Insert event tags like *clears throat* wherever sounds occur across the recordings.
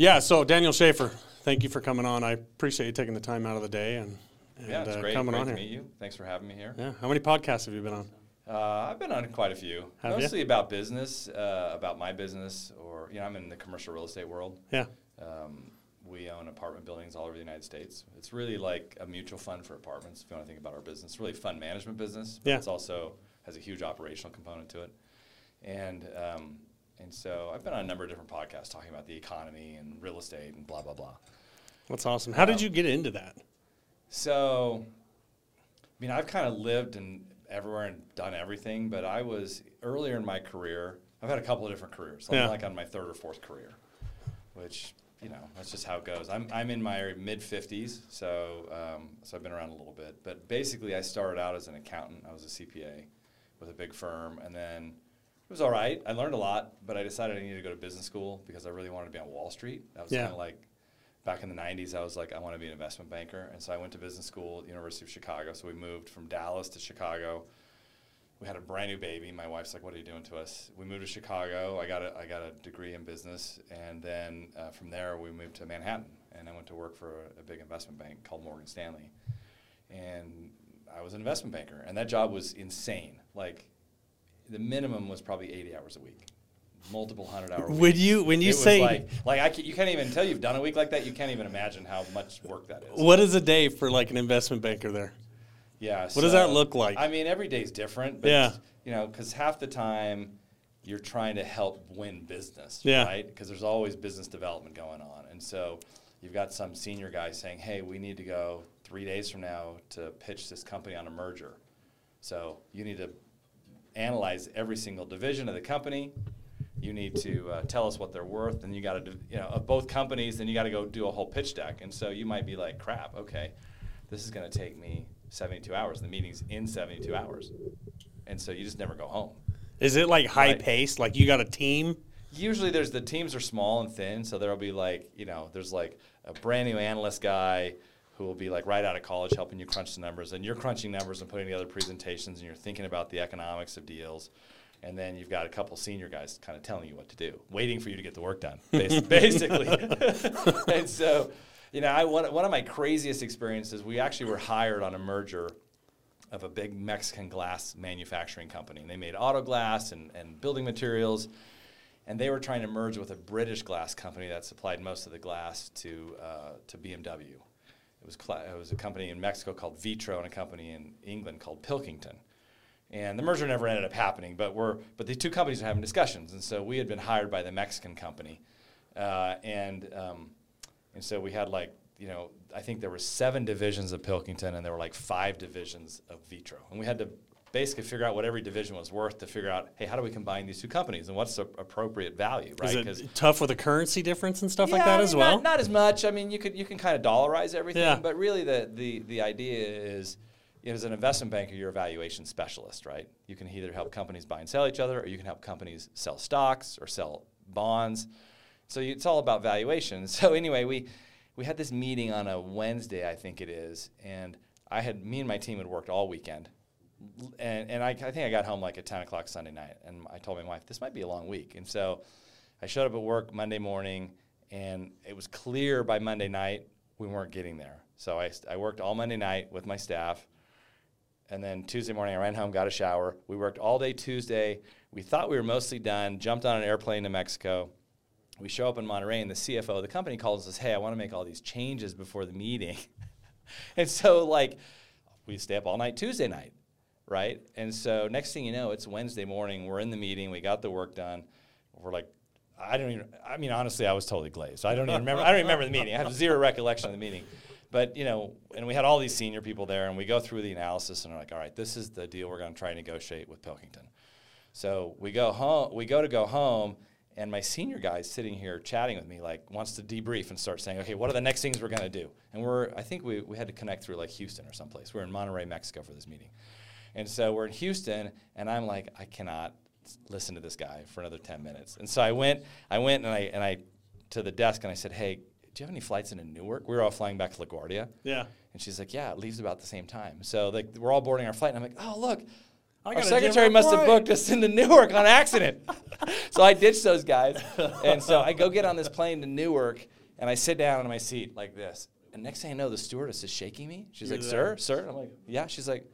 Yeah. So Daniel Schaeffer, thank you for coming on. I appreciate you taking the time out of the day and, and yeah, it's uh, great, coming great on to here. meet you. Thanks for having me here. Yeah. How many podcasts have you been on? Uh, I've been on quite a few, Have mostly about business, uh, about my business, or you know, I'm in the commercial real estate world. Yeah. Um, we own apartment buildings all over the United States. It's really like a mutual fund for apartments. If you want to think about our business, it's really fund management business. But Yeah. It's also has a huge operational component to it, and um, and so I've been on a number of different podcasts talking about the economy and real estate and blah blah blah. That's awesome. How did Um, you get into that? So, I mean, I've kind of lived in everywhere and done everything, but I was earlier in my career. I've had a couple of different careers. I'm Yeah. like on my third or fourth career, which you know that's just how it goes. I'm I'm in my mid 50s, so um, so I've been around a little bit. But basically, I started out as an accountant. I was a CPA with a big firm, and then it was all right. I learned a lot, but I decided I needed to go to business school because I really wanted to be on Wall Street. That was Yeah. kind of like back in the 90s i was like i want to be an investment banker. And so i went to business school at the university of chicago. So we moved from dallas to chicago. We had a brand new baby. My wife's like what are you doing to us? We moved to chicago. I got a, I got a degree in business. And then uh, from there we moved to manhattan. And i went to work for a, a big investment bank called morgan stanley. And i was an investment banker. And that job was insane. Like the minimum was probably 80 hours a week multiple hundred hour weeks. When you when you It say like, like I can, you can't even tell you've done a week like that. You can't even imagine how much work that is. what is a day for like an investment banker there? Yeah. What does that look like? I mean, every day's different. But Yeah. You know, because half the time you're trying to help win business, Yeah. right? Because there's always business development going on, and so you've got some senior guy saying, "Hey, we need to go three days from now to pitch this company on a merger." So you need to analyze every single division of the company. You need to uh, tell us what they're worth, and you got to, you know, of both companies. Then you got to go do a whole pitch deck, and so you might be like, "Crap, okay, this is going to take me 72 hours. The meeting's in 72 hours, and so you just never go home." Is it like high Right. paced? Like you got a team? Usually, there's the teams are small and thin, so there'll be like, you know, there's like a brand new analyst guy who will be like right out of college helping you crunch the numbers, and you're crunching numbers and putting together presentations, and you're thinking about the economics of deals. And then you've got a couple senior guys kind of telling you what to do, waiting for you to get the work done, *laughs* basically. *laughs* and so, you know, I, one, one of my craziest experiences, we actually were hired on a merger of a big Mexican glass manufacturing company. And they made auto glass and, and building materials. And they were trying to merge with a British glass company that supplied most of the glass to, uh, to BMW. It was, cla it was a company in Mexico called Vitro and a company in England called Pilkington. And the merger never ended up happening, but we're but the two companies were having discussions, and so we had been hired by the Mexican company, uh, and um, and so we had like you know I think there were seven divisions of Pilkington, and there were like five divisions of Vitro, and we had to basically figure out what every division was worth to figure out hey how do we combine these two companies and what's the appropriate value right Is it tough with a currency difference and stuff like that I as well? Not, not as much. I mean, you could you can kind of dollarize everything, Yeah. but really the the the idea is, you know, as an investment banker, you're a valuation specialist, right? You can either help companies buy and sell each other, or you can help companies sell stocks or sell bonds. So you, it's all about valuation. *laughs* So anyway, we we had this meeting on a Wednesday, I think it is, and I had me and my team had worked all weekend. And, and I, I think I got home like at 10 o'clock Sunday night, and I told my wife, this might be a long week. And so I showed up at work Monday morning, and it was clear by Monday night we weren't getting there. So I, I worked all Monday night with my staff. And then Tuesday morning, I ran home, got a shower. We worked all day Tuesday. We thought we were mostly done, jumped on an airplane to Mexico. We show up in Monterrey, and the CFO of the company calls us, Hey, I want to make all these changes before the meeting. *laughs* and so, like, we stay up all night Tuesday night, right? And so, next thing you know, it's Wednesday morning. We're in the meeting. We got the work done. We're like, I don't even. I mean, honestly, I was totally glazed. I don't even remember. I don't remember the meeting. I have zero recollection of the meeting. But you know, and we had all these senior people there, and we go through the analysis, and we're like, all right, this is the deal we're going to try and negotiate with Pilkington. So we go home. We go to go home, and my senior guy is sitting here chatting with me, like wants to debrief and start saying, okay, what are the next things we're going to do? And we're, I think we, we had to connect through like Houston or someplace. We're in Monterrey, Mexico for this meeting, and so we're in Houston, and I'm like, I cannot listen to this guy for another 10 minutes. And so I went, I went and I, and I, to the desk and I said, hey, do you have any flights into Newark? We were all flying back to LaGuardia. Yeah. And she's like, yeah, it leaves about the same time. So like we're all boarding our flight, and I'm like, oh look, Our secretary must have booked us into Newark on accident. *laughs* so I ditched those guys. And so I go get on this plane to Newark and I sit down in my seat like this. And next thing I know, the stewardess is shaking me. She's You're like, there. Sir, sir. I'm like, Yeah. She's like,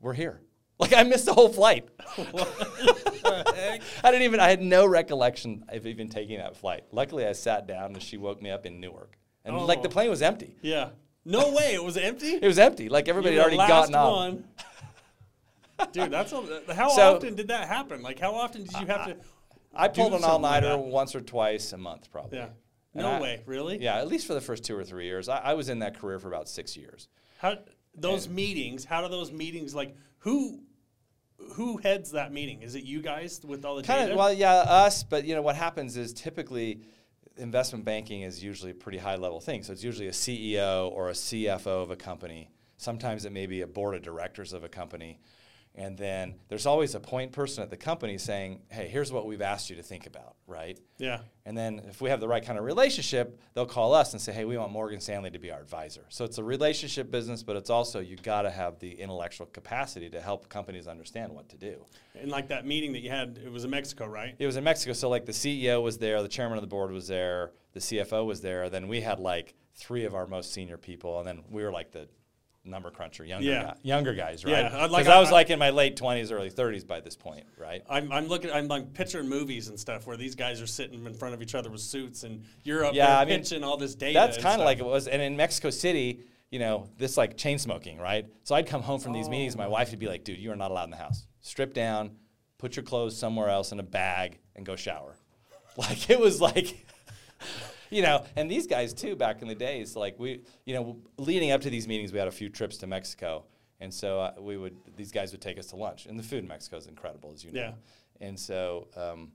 We're here. Like I missed the whole flight. *laughs* *laughs* I didn't even I had no recollection of even taking that flight. Luckily I sat down and she woke me up in Newark. And like the Oh. plane was empty. Yeah. No way, it was empty. It was empty. Like everybody had already the gotten off. one. *laughs* Dude, that's a, how So- often did that happen? Like, how often did you have to? I pulled an all-nighter that? once or twice a month, probably. Yeah. And No I- way, really? Yeah, at least for the first two or three years. I, I was in that career for about six years. How those meetings? How do those meetings like who? Who heads that meeting? Is it you guys with all the Kind data? of, well, yeah, us. But you know what happens is typically investment banking is usually a pretty high-level thing. So it's usually a CEO or a CFO of a company. Sometimes it may be a board of directors of a company. And then there's always a point person at the company saying, "Hey, here's what we've asked you to think about," right? yeah. And then if we have the right kind of relationship, they'll call us and say, "Hey, we want Morgan Stanley to be our advisor." So it's a relationship business, but it's also you got to have the intellectual capacity to help companies understand what to do. And like that meeting that you had, it was in Mexico, right? It was in Mexico, so like the CEO was there, the chairman of the board was there, the CFO was there. Then we had like three of our most senior people, and then we were like the number cruncher, younger Yeah. guy, younger guys, right? Yeah, Because like- I was I- like in my late twenties, early thirties by this point, right? I'm, I'm looking. I'm picturing movies and stuff where these guys are sitting in front of each other with suits, and you're up Yeah, there I mean, pitching all this data. That's kind of like it was. And in Mexico City, you know, this like chain smoking, right? So I'd come home from these meetings, my oh. wife would be like, dude, you are not allowed in the house. Strip down, put your clothes somewhere else in a bag, and go shower. *laughs* Like it was like. *laughs* You know, and these guys too. Back in the days, like we, you know, leading up to these meetings, we had a few trips to Mexico, and so uh, we would. These guys would take us to lunch, and the food in Mexico is incredible, as you know. Yeah. And so um,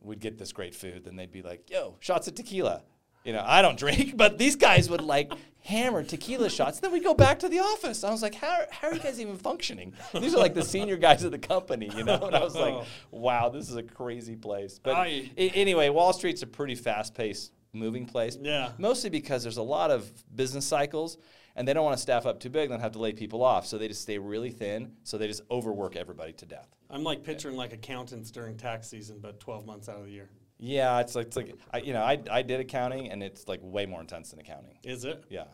we'd get this great food. Then they'd be like, "Yo, shots of tequila." You know, I don't *laughs* drink, but these guys would like hammer tequila shots. Then we'd go back to the office. I was like, "How, how are you guys even functioning?" These are like the senior guys of the company, you know. And I was like, *laughs* "Wow, this is a crazy place." But I- a- anyway, Wall Street's a pretty fast-paced, moving place. Yeah. Mostly because there's a lot of business cycles, and they don't want to staff up too big, then have to lay people off. So they just stay really thin. So they just overwork everybody to death. I'm like picturing like accountants during tax season, but 12 months out of the year. Yeah, it's like it's like I, you know I, I did accounting and it's like way more intense than accounting. Is it? Yeah,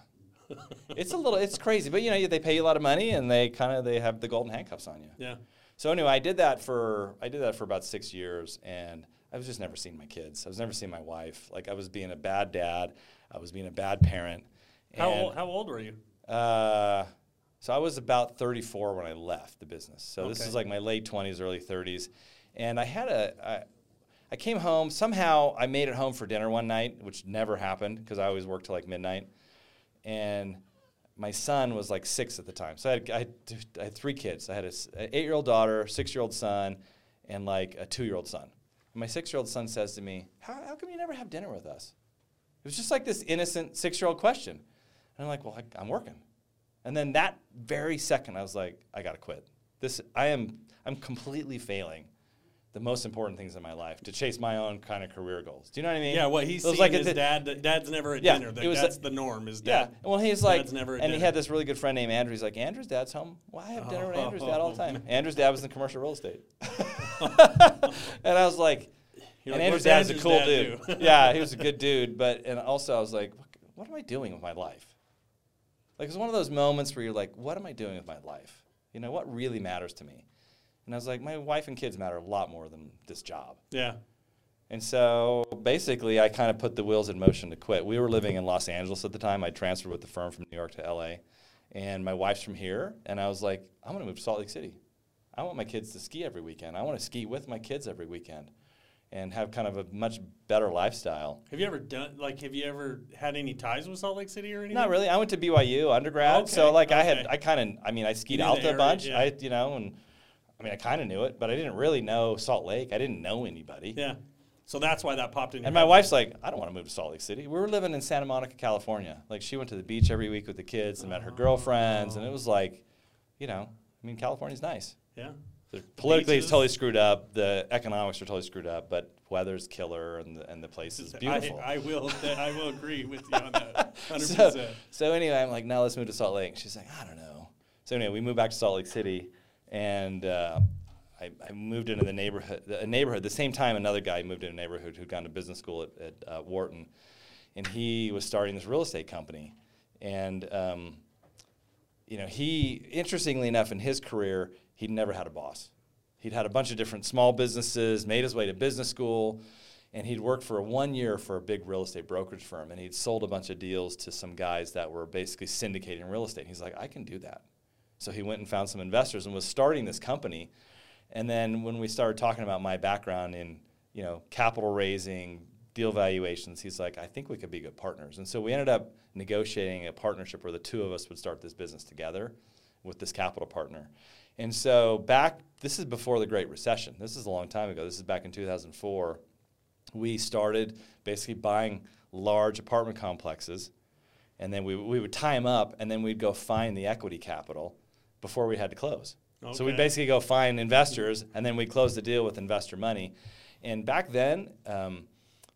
*laughs* it's a little it's crazy, but you know they pay you a lot of money and they kind of they have the golden handcuffs on you. Yeah. So anyway, I did that for I did that for about six years, and I was just never seeing my kids. I was never seeing my wife. Like I was being a bad dad. I was being a bad parent. How old, how old were you? Uh, so I was about 34 when I left the business. So this is like my late 20s, early 30s, and I had a. I, I came home somehow. I made it home for dinner one night, which never happened because I always worked till like midnight, and my son was like six at the time. So I had, I had, I had three kids. I had a an eight-year-old daughter, six-year-old son, and like a two-year-old son. And my six-year-old son says to me, how, "How come you never have dinner with us?" It was just like this innocent six-year-old question, and I'm like, "Well, I, I'm working." And then that very second, I was like, "I gotta quit. This, I am, I'm completely failing." The most important things in my life to chase my own kind of career goals. Do you know what I mean? Yeah, what he's like his dad. Dad's never at Yeah, dinner. That, it was that's a- the norm. Is Yeah. dad. Well, he's like, Dad's never and he had this really good friend named Andrew. He's like, Andrew's dad's home. Well, I have dinner with Andrew's dad all the time. *laughs* Andrew's dad was in commercial real estate. *laughs* and I was like, You're and like, Andrew's "What's dad's a cool dad dude. *laughs* yeah, he was a good dude. But and also I was like, what, what am I doing with my life? Like it's one of those moments where you're like, what am I doing with my life? You know, what really matters to me? And I was like, my wife and kids matter a lot more than this job. Yeah. And so basically, I kind of put the wheels in motion to quit. We were living in Los Angeles at the time. I transferred with the firm from New York to LA. And my wife's from here. And I was like, I'm going to move to Salt Lake City. I want my kids to ski every weekend. I want to ski with my kids every weekend and have kind of a much better lifestyle. Have you ever done like? Have you ever had any ties with Salt Lake City or anything? Not really. I went to BYU undergrad, so Okay, like I had, I kind of, I mean, I skied Alta a bunch. yeah. I, you know, and I mean, I kind of knew it, but I didn't really know Salt Lake. I didn't know anybody. Yeah. So that's why that popped in. And my head. wife's like, I don't want to move to Salt Lake City. We were living in Santa Monica, California. Like she went to the beach every week with the kids and met her girlfriends, and it was like, you know, I mean, California's nice. Yeah. The- politically, it's totally screwed up. The economics are totally screwed up, but weather's killer, and the, and the place is beautiful. I, I will. *laughs* I will agree with you on that. Hundred so, so anyway, I'm like, now let's move to Salt Lake. She's like, I don't know. So anyway, we moved back to Salt Lake City, and uh, I, I, moved into the neighborhood. A neighborhood. The same time, another guy moved into a neighborhood who'd gone to business school at, at uh, Wharton, and he was starting this real estate company. And um, you know, he interestingly enough in his career, he'd never had a boss. He'd had a bunch of different small businesses, made his way to business school, and he'd worked for one year for a big real estate brokerage firm, and he'd sold a bunch of deals to some guys that were basically syndicating real estate. And He's like, I can do that. So he went and found some investors and was starting this company. And then when we started talking about my background in, you know, capital raising, deal valuations, he's like, I think we could be good partners. And so we ended up negotiating a partnership where the two of us would start this business together with this capital partner. And so back, this is before the Great Recession. This is a long time ago. This is back in 2004 we started basically buying large apartment complexes, and then we, we would tie them up, and then we'd go find the equity capital before we had to close. Okay. So we'd basically go find investors, and then we'd close the deal with investor money. And back then, um,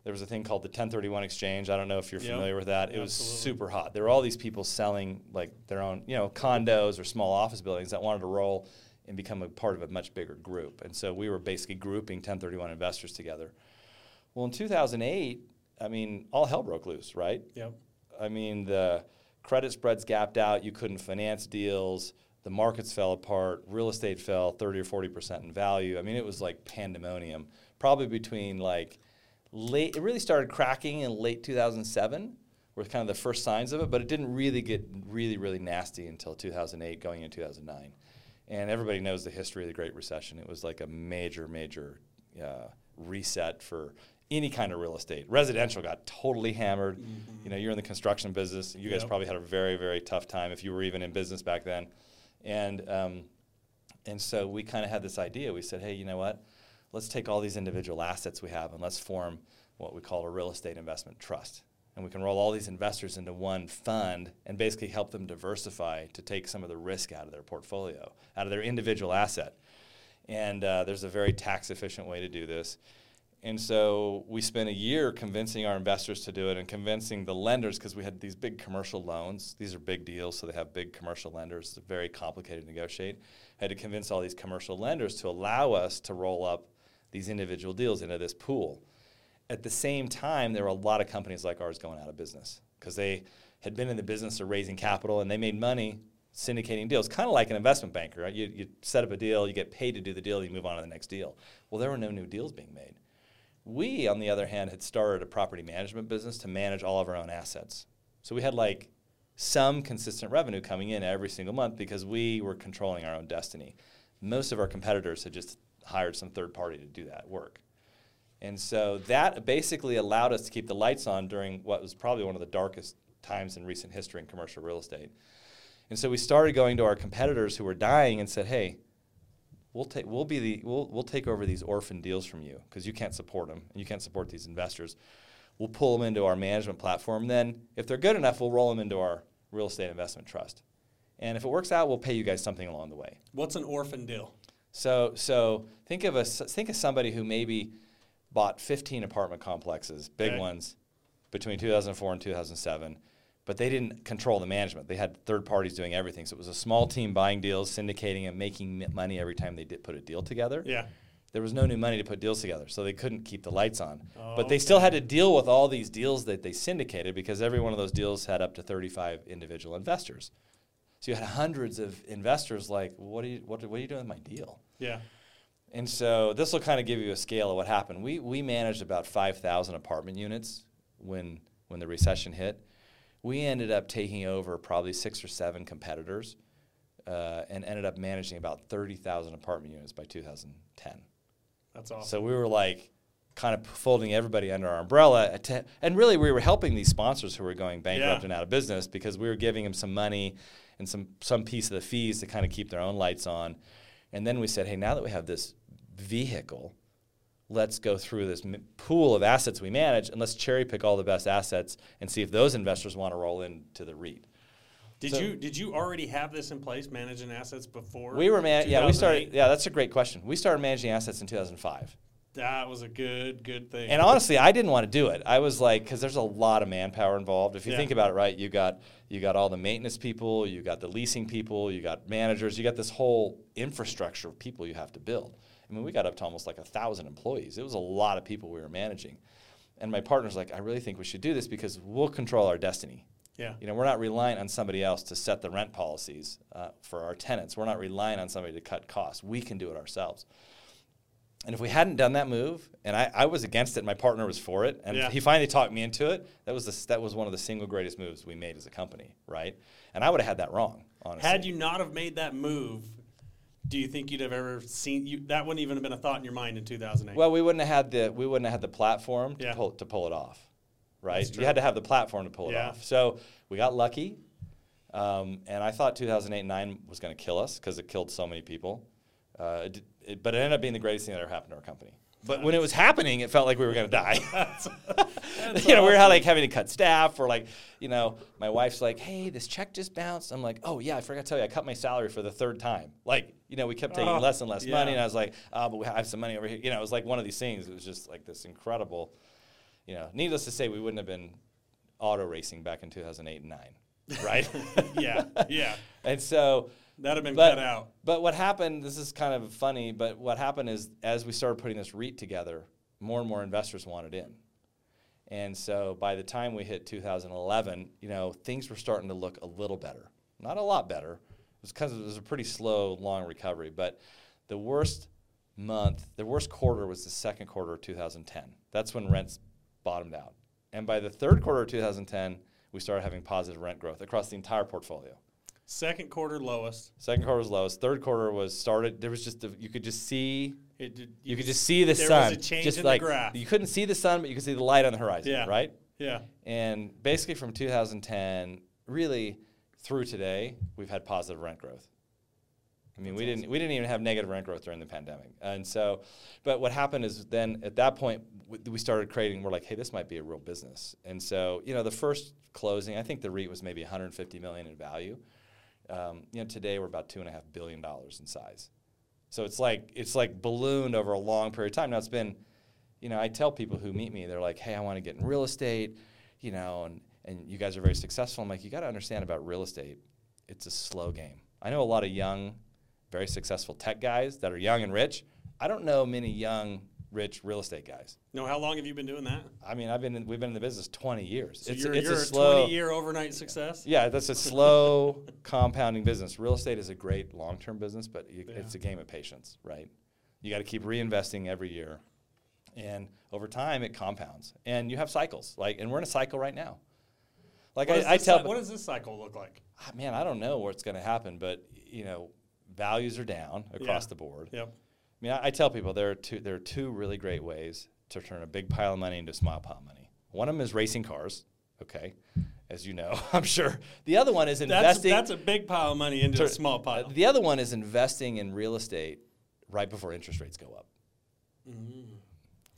there was a thing called the 1031 exchange. I don't know if you're familiar with that. It Absolutely. was super hot. There were all these people selling like their own, you know, condos or small office buildings that wanted to roll and become a part of a much bigger group. And so we were basically grouping 1031 investors together. Well, in 2008, I mean, all hell broke loose, right? Yep. I mean, the credit spreads gapped out. You couldn't finance deals. The markets fell apart. Real estate fell 30 or 40 percent in value. I mean, it was like pandemonium. Probably between like late. It really started cracking in late 2007. Were kind of the first signs of it, but it didn't really get really, really nasty until 2008, going into 2009. And everybody knows the history of the Great Recession. It was like a major, major uh, reset for any kind of real estate. Residential got totally hammered. Mm-hmm. You know, you're in the construction business. You guys probably had a very, very tough time if you were even in business back then. And um, and so we kind of had this idea. We said, hey, you know what? Let's take all these individual assets we have and let's form what we call a real estate investment trust. And we can roll all these investors into one fund and basically help them diversify to take some of the risk out of their portfolio, out of their individual asset. And uh, there's a very tax efficient way to do this. And so we spent a year convincing our investors to do it and convincing the lenders because we had these big commercial loans. These are big deals, so they have big commercial lenders. It's very complicated to negotiate. I had to convince all these commercial lenders to allow us to roll up these individual deals into this pool. At the same time, there were a lot of companies like ours going out of business because they had been in the business of raising capital and they made money syndicating deals, kind of like an investment banker. Right? You, you set up a deal, you get paid to do the deal, you move on to the next deal. Well, there were no new deals being made. We, on the other hand, had started a property management business to manage all of our own assets. So we had like some consistent revenue coming in every single month because we were controlling our own destiny. Most of our competitors had just hired some third party to do that work. And so that basically allowed us to keep the lights on during what was probably one of the darkest times in recent history in commercial real estate. And so we started going to our competitors who were dying and said, hey, we'll take we'll be the we'll we'll take over these orphan deals from you because you can't support them and you can't support these investors. We'll pull them into our management platform. Then, if they're good enough, we'll roll them into our real estate investment trust. And if it works out, we'll pay you guys something along the way. What's an orphan deal? So so think of a think of somebody who maybe bought 15 apartment complexes, big okay. ones, between 2004 and 2007 but they didn't control the management. They had third parties doing everything. So it was a small team buying deals, syndicating and making money every time they did put a deal together. Yeah. There was no new money to put deals together, so they couldn't keep the lights on. Oh, but they okay. still had to deal with all these deals that they syndicated because every one of those deals had up to 35 individual investors. So you had hundreds of investors like, what are you, what, what are you doing with my deal? Yeah. And so this will kind of give you a scale of what happened. We, we managed about 5,000 apartment units when, when the recession hit we ended up taking over probably six or seven competitors uh, and ended up managing about 30,000 apartment units by 2010. That's awesome. So we were like kind of folding everybody under our umbrella. and really, we were helping these sponsors who were going bankrupt yeah. and out of business because we were giving them some money and some, some piece of the fees to kind of keep their own lights on. And then we said, hey, now that we have this vehicle, let's go through this pool of assets we manage and let's cherry pick all the best assets and see if those investors want to roll into the REIT. Did so, you did you already have this in place, managing assets before? We were man- yeah we started yeah that's a great question. We started managing assets in 2005. That was a good, good thing. And honestly, I didn't want to do it. I was like, because there's a lot of manpower involved. If you Yeah. think about it, right, you got you got all the maintenance people, you got the leasing people, you got managers, you got this whole infrastructure of people you have to build. I mean, we got up to almost like a thousand employees. It was a lot of people we were managing. And my partner's like, I really think we should do this because we'll control our destiny. yeah. You know, we're not relying on somebody else to set the rent policies uh, for our tenants. We're not relying on somebody to cut costs. We can do it ourselves. And if we hadn't done that move, and I, I was against it, my partner was for it, and Yeah. he finally talked me into it. That was the, that was one of the single greatest moves we made as a company, right? And I would have had that wrong, honestly. Had you not have made that move, do you think you'd have ever seen you? That wouldn't even have been a thought in your mind in 2008. Well, we wouldn't have had the we wouldn't have had the platform Yeah. to pull to pull it off, right? You had to have the platform to pull it off. So we got lucky, um, and I thought 2008 9 was going to kill us because it killed so many people. Uh, it, it- but it ended up being the greatest thing that ever happened to our company. But when it was happening, it felt like we were going to die. *laughs* *laughs* *laughs* you know, we were like having to cut staff, or like, you know, my wife's like, "Hey, this check just bounced." I'm like, "Oh yeah, I forgot to tell you, I cut my salary for the third time." Like, you know, we kept taking Oh, less and less yeah. money, and I was like, "Oh, but we have some money over here." You know, it was like one of these things. It was just like this incredible. You know, needless to say, we wouldn't have been auto racing back in 2008 and nine, right? *laughs* yeah, yeah. *laughs* and so That'd have been but, cut out. But what happened, this is kind of funny, but what happened is as we started putting this REIT together, more and more investors wanted in. And so by the time we hit 2011, you know, things were starting to look a little better. Not a lot better. Was because it was a pretty slow, long recovery. But the worst month, the worst quarter was the second quarter of 2010. That's when rents bottomed out. And by the third quarter of 2010, we started having positive rent growth across the entire portfolio. Second quarter lowest. Second quarter was lowest. Third quarter was started. There was just a, you could just see It did, you could just see the there sun. was a change just in like the graph. you couldn't see the sun, but you could see the light on the horizon. Yeah. Right. yeah. And basically from 2010, really through today, we've had positive rent growth. I mean, we didn't we didn't even have negative rent growth during the pandemic, and so, but what happened is then at that point we started creating. We're like, hey, this might be a real business, and so you know the first closing, I think the REIT was maybe 150 million in value. Um, you know, today we're about two and a half billion dollars in size. So it's like it's like ballooned over a long period of time. Now it's been, you know, I tell people who meet me, they're like, "Hey, I want to get in real estate," you know, and and you guys are very successful. I'm like, you got to understand about real estate. It's a slow game. I know a lot of young, very successful tech guys that are young and rich. I don't know many young, rich real estate guys. No, how long have you been doing that? I mean, I've been in, we've been in the business 20 years. So it's you're, it's you're a slow 20 year overnight success? yeah, that's a slow *laughs* compounding business. Real estate is a great long term business, but you, Yeah. it's a game of patience, right? You got to keep reinvesting every year, and over time it compounds. And you have cycles, like, and we're in a cycle right now. Like What, I, I tell, cy- what does this cycle look like? ah, man, I don't know what's going to happen, but you know, values are down across Yeah. the board. Yep. I mean, I, I tell people there are two there are two really great ways to turn a big pile of money into a small pile of money. One of them is racing cars, okay, as you know, *laughs* I'm sure. The other one is investing. that's a big pile of money into a small uh, pile. the other one is investing in real estate right before interest rates go up.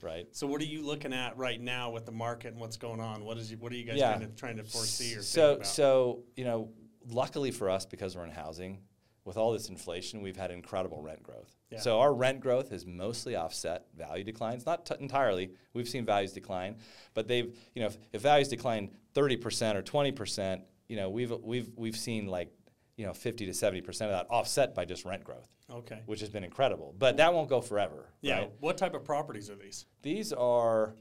Right. So what are you looking at right now with the market and what's going on? What is you, what are you guys Yeah. trying to trying to foresee or so think about? so you know, luckily for us because we're in housing, with all this inflation, we've had incredible rent growth. Yeah. So our rent growth has mostly offset value declines, not t- entirely. We've seen values decline, but they've you know if, if values decline 30% or 20%, you know we've we've we've seen like you know 50 to 70% of that offset by just rent growth, okay. which has been incredible. But that won't go forever. Yeah. right? What type of properties are these? These are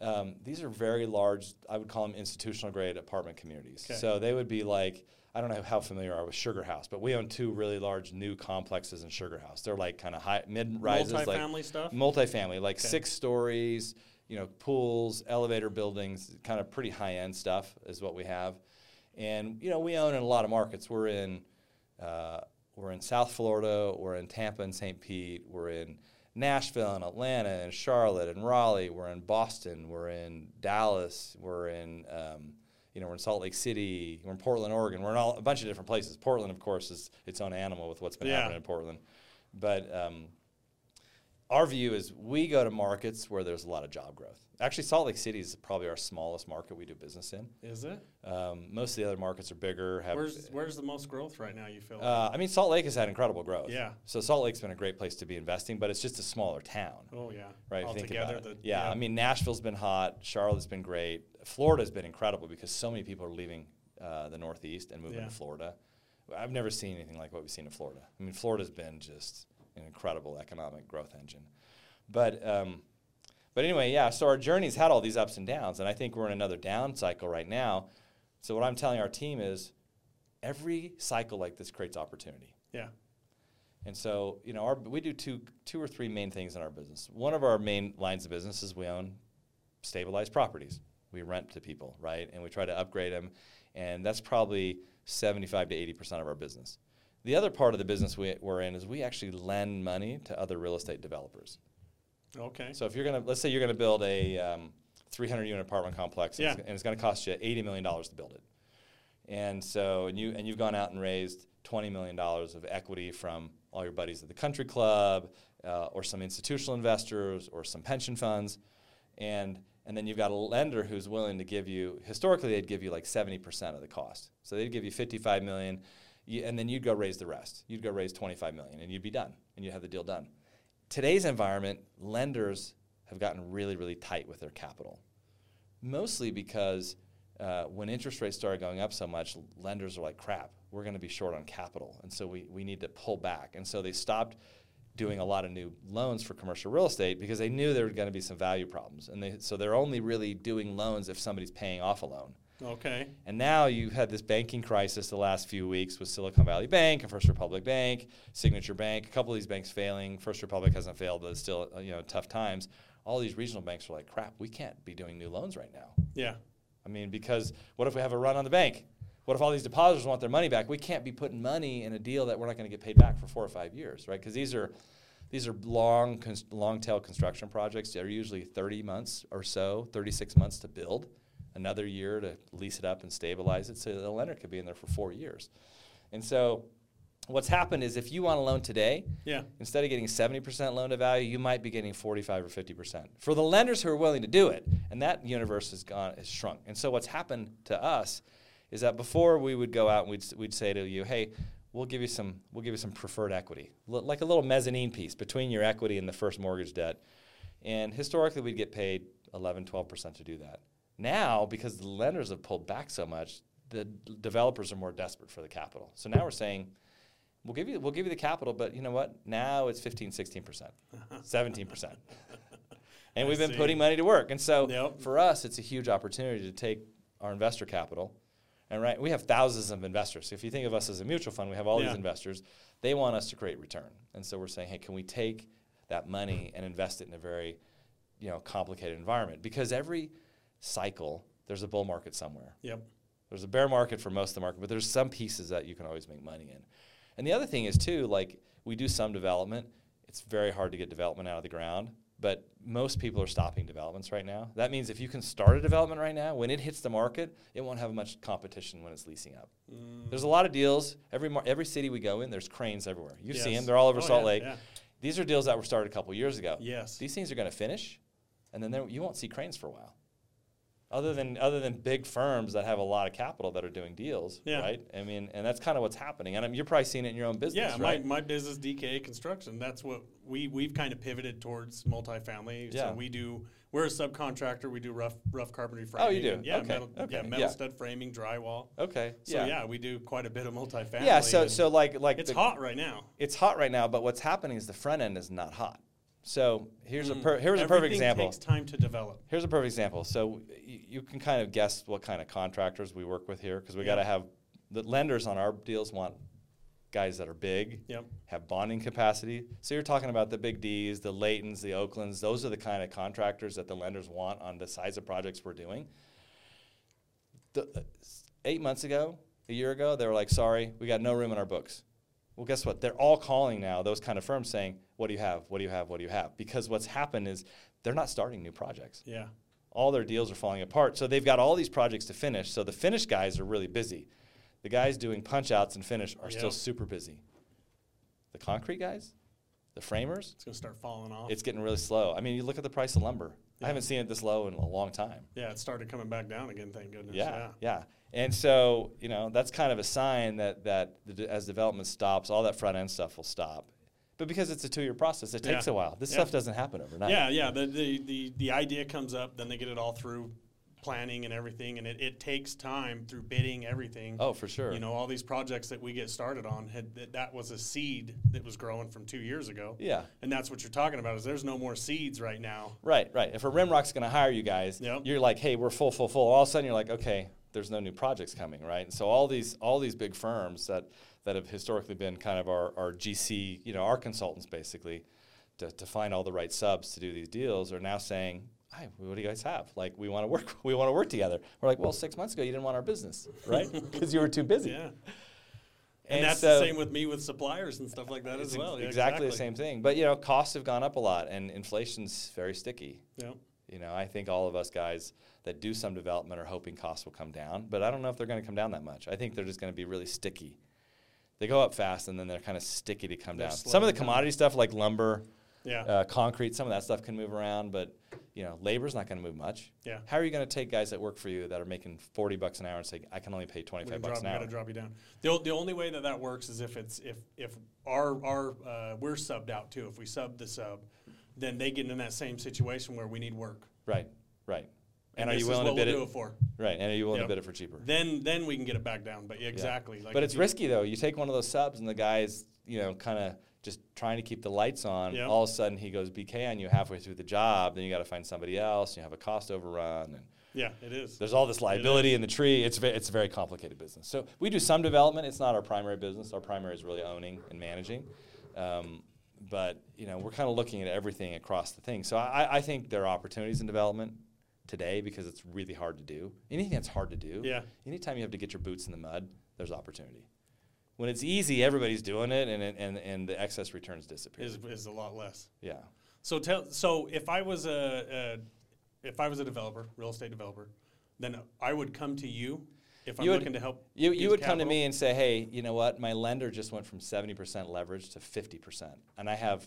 um, these are very large. I would call them institutional grade apartment communities. Okay. So they would be like I don't know how familiar you are with Sugar House, but we own two really large new complexes in Sugar House. They're like kind of high mid rises, like Multifamily stuff? multifamily, like Okay. six stories. You know, pools, elevator buildings, kind of pretty high end stuff is what we have. And you know, we own in a lot of markets. We're in uh, we're in South Florida, we're in Tampa and St. Pete, we're in Nashville and Atlanta and Charlotte and Raleigh, we're in Boston, we're in Dallas, we're in um, you know we're in Salt Lake City, we're in Portland, Oregon, we're in all, a bunch of different places. Portland, of course, is its own animal with what's been Yeah. happening in Portland, but um, our view is we go to markets where there's a lot of job growth. Actually, Salt Lake City is probably our smallest market we do business in. Is it? Um, most of the other markets are bigger. Have, Where's Where's the most growth right now? You feel? uh, I mean, Salt Lake has had incredible growth. Yeah. So Salt Lake's been a great place to be investing, but it's just a smaller town. oh yeah. Right, if you think Altogether, the yeah, I mean Nashville's been hot, Charlotte's been great, Florida's been incredible because so many people are leaving uh, the Northeast and moving Yeah. to Florida. I've never seen anything like what we've seen in Florida. I mean, Florida's been just an incredible economic growth engine. But um, but anyway, yeah. So our journey's had all these ups and downs, and I think we're in another down cycle right now. So what I'm telling our team is, every cycle like this creates opportunity. yeah. And so, you know, our, we do two, two or three main things in our business. One of our main lines of business is we own stabilized properties. We rent to people, right? And we try to upgrade them. And that's probably 75 to 80% of our business. The other part of the business we, we're in is we actually lend money to other real estate developers. Okay. So if you're going to, let's say you're going to build a um, 300 unit apartment complex and Yeah. it's, and it's going to cost you $80 million to build it. And so, and you and you've gone out and raised twenty million dollars of equity from all your buddies at the country club, uh, or some institutional investors, or some pension funds, and and then you've got a lender who's willing to give you. Historically, they'd give you like seventy percent of the cost. So they'd give you fifty-five million, you, and then you'd go raise the rest. You'd go raise twenty-five million, and you'd be done, and you'd have the deal done. Today's environment, lenders have gotten really, really tight with their capital mostly because uh, when interest rates started going up so much, lenders are like, crap, we're going to be short on capital. And so we, we need to pull back. And so they stopped doing a lot of new loans for commercial real estate because they knew there were going to be some value problems. And they, so they're only really doing loans if somebody's paying off a loan. Okay. And now you've had this banking crisis the last few weeks with Silicon Valley Bank and First Republic Bank, Signature Bank, a couple of these banks failing. First Republic hasn't failed, but it's still uh, you know tough times. All these regional banks are like, crap, we can't be doing new loans right now. Yeah. I mean, because what if we have a run on the bank? What if all these depositors want their money back? We can't be putting money in a deal that we're not going to get paid back for four or five years, right? Because these are these are long long tail construction projects. They're usually 30 months or so, 36 months to build, another year to lease it up and stabilize it. So the lender could be in there for four years. And so what's happened is if you want a loan today, Yeah. instead of getting 70% loan to value, you might be getting 45 or 50%. For the lenders who are willing to do it, and that universe has gone has shrunk. And so what's happened to us is that before we would go out and we'd, we'd say to you, "Hey, we'll give you some we'll give you some preferred equity, Li- like a little mezzanine piece between your equity and the first mortgage debt." And historically we'd get paid 11, 12% to do that. Now, because the lenders have pulled back so much, the d- developers are more desperate for the capital. So now we're saying, We'll give you we'll give you the capital, but you know what? Now it's 15, 16%, 17%. *laughs* *laughs* And I we've been see. putting money to work. And so Yep. for us it's a huge opportunity to take our investor capital. And right, we have thousands of investors. So if you think of us as a mutual fund, we have all Yeah. these investors. They want us to create return. And so we're saying, "Hey, can we take that money and invest it in a very, you know, complicated environment?" Because every cycle there's a bull market somewhere. Yep. There's a bear market for most of the market, but there's some pieces that you can always make money in. And the other thing is too, like we do some development. It's very hard to get development out of the ground, but most people are stopping developments right now. That means if you can start a development right now, when it hits the market, it won't have much competition when it's leasing up. Mm, There's a lot of deals. Every mar- every city we go in, there's cranes everywhere. You see Yes. them; they're all over Oh, Salt yeah, Lake. yeah. These are deals that were started a couple years ago. Yes. These things are going to finish, and then there, you won't see cranes for a while. Other than other than big firms that have a lot of capital that are doing deals, Yeah. right? I mean, and that's kind of what's happening. And I mean, you're probably seeing it in your own business, Yeah, right? my, my business DKA construction. That's what we we've kind of pivoted towards multifamily. Yeah. So we do we're a subcontractor. We do rough rough carpentry framing. Oh, you do? and Yeah, Okay, metal, okay, yeah, metal yeah. stud framing, drywall. okay. So yeah. yeah. we do quite a bit of multifamily. Yeah. So so like like it's the- hot right now. It's hot right now, but what's happening is the front end is not hot. So here's a Mm. per, here's a perfect Everything example. Takes time to develop. Here's a perfect example. So y- you can kind of guess what kind of contractors we work with here because we Yeah. got to have the lenders on our deals want guys that are big, Yep. have bonding capacity. So you're talking about the big D's, the Laytons, the Oklands. Those are the kind of contractors that the lenders want on the size of projects we're doing. The, uh, eight months ago, a year ago, they were like, "Sorry, we got no room in our books." Well, guess what? They're all calling now. Those kind of firms saying, "What do you have? What do you have? What do you have?" Because what's happened is they're not starting new projects Yeah. all their deals are falling apart. So they've got all these projects to finish. So the finish guys are really busy. The guys doing punch outs and finish are still super busy. The concrete guys, the framers, It's gonna start falling off. it's getting really slow. I mean, you look at the price of lumber. I haven't seen it this low in a long time. yeah, it started coming back down again. Thank goodness. Yeah, yeah. And so, you know, that's kind of a sign that that the, as development stops, all that front end stuff will stop. But because it's a two year process, it takes Yeah. a while. This Yeah. stuff doesn't happen overnight. Yeah, yeah. The, the the the idea comes up, then they get it all through planning and everything, and it, it takes time through bidding everything. Oh, for sure. You know, all these projects that we get started on had that, that was a seed that was growing from two years ago. Yeah. And that's what you're talking about is there's no more seeds right now. Right, right. If a Rimrock's going to hire you guys, Yep. you're like, hey, we're full, full, full. All of a sudden, you're like, okay, there's no new projects coming, right? And so all these all these big firms that that have historically been kind of our, our GC, you know, our consultants basically, to, to find all the right subs to do these deals, are now saying, hi, what do you guys have? Like, we want to work, *laughs* we want to work together. We're like, well, six months ago, you didn't want our business, right? *laughs* Because you were too busy. Yeah. And And, that's so- the same with me with suppliers and stuff like that as well. Yeah, exactly, the same thing. But you know, costs have gone up a lot, and inflation's very sticky. Yeah. You know, I think all of us guys that do some development are hoping costs will come down, but I don't know if they're going to come down that much. I think they're just going to be really sticky. They go up fast, and then they're kind of sticky to come They're down. Some of the slowing down. commodity stuff, like lumber, Yeah. uh, concrete, some of that stuff can move around, but you know, labor's not going to move much. Yeah. How are you going to take guys that work for you that are making forty bucks an hour and say, "I can only pay twenty We're bucks drop, an hour"? gotta drop you down. The, o- the only way that that works is if it's if if our our uh, we're subbed out too. If we sub the sub, then they get in that same situation where we need work. Right, right. And, are you willing to bid we'll it? do it for? Right, and are you willing Yep. to bid it for cheaper? Then then we can get it back down. But yeah, Yeah. exactly. Like but it's risky though. You take one of those subs and the guy's, you know, kind of just trying to keep the lights on. Yeah. All of a sudden he goes BK on you halfway through the job. Then you got to find somebody else. You have a cost overrun, and Yeah, it is. there's all this liability in the tree. It's ve- it's a very complicated business. So we do some development. It's not our primary business. Our primary is really owning and managing. Um, but you know, we're kind of looking at everything across the thing. So I, I think there are opportunities in development today because it's really hard to do. Anything that's hard to do. Yeah. Anytime you have to get your boots in the mud, there's opportunity. When it's easy, everybody's doing it, and and and the excess returns disappear. Is is a lot less. yeah. So tell so if I was a, a if I was a developer, real estate developer, then I would come to you if I'm You would- looking to help. You, you would come to me and say, hey, you know what? My lender just went from 70% leverage to 50%. And I have,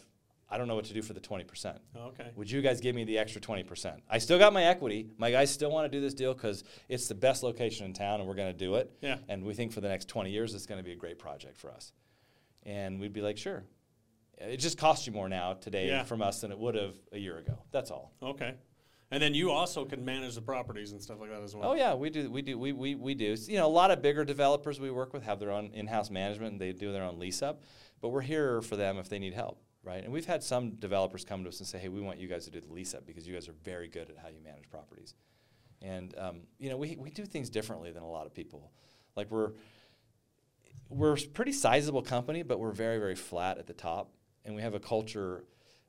I don't know what to do for the 20%. Oh, okay. Would you guys give me the extra 20%? I still got my equity. My guys still want to do this deal because it's the best location in town and we're going to do it. Yeah. And we think for the next 20 years it's going to be a great project for us. And we'd be like, sure. It just costs you more now today Yeah. from us than it would have a year ago. That's all. Okay. And then you also can manage the properties and stuff like that as well. Oh yeah, we do. We do. We, we, we do. You know, a lot of bigger developers we work with have their own in-house management and they do their own lease up. But we're here for them if they need help, right? And we've had some developers come to us and say, "Hey, we want you guys to do the lease up because you guys are very good at how you manage properties." And um, you know, we we do things differently than a lot of people. Like we're we're a pretty sizable company, but we're very very flat at the top, and we have a culture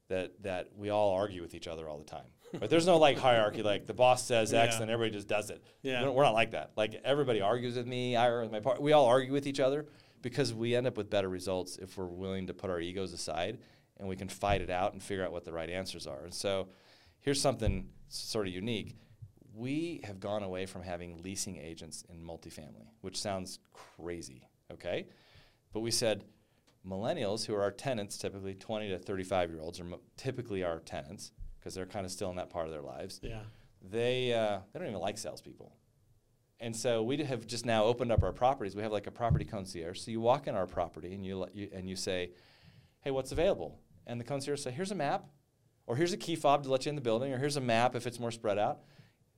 that that we all argue with each other all the time. *laughs* But there's no like hierarchy, like the boss says X Yeah. and everybody just does it. Yeah. We're, we're not like that. Like everybody argues with me, I argue with my part. We all argue with each other because we end up with better results if we're willing to put our egos aside and we can fight it out and figure out what the right answers are. And so here's something sort of unique. We have gone away from having leasing agents in multifamily, which sounds crazy, okay? But we said millennials, who are our tenants, typically 20 to 35 year olds, are mo- typically our tenants because they're kind of still in that part of their lives Yeah. they uh, they don't even like salespeople. And so we have just now opened up our properties. We have like a property concierge. So you walk in our property and you, let you and you say, "Hey, what's available?" And the concierge say, "Here's a map, or here's a key fob to let you in the building, or here's a map if it's more spread out."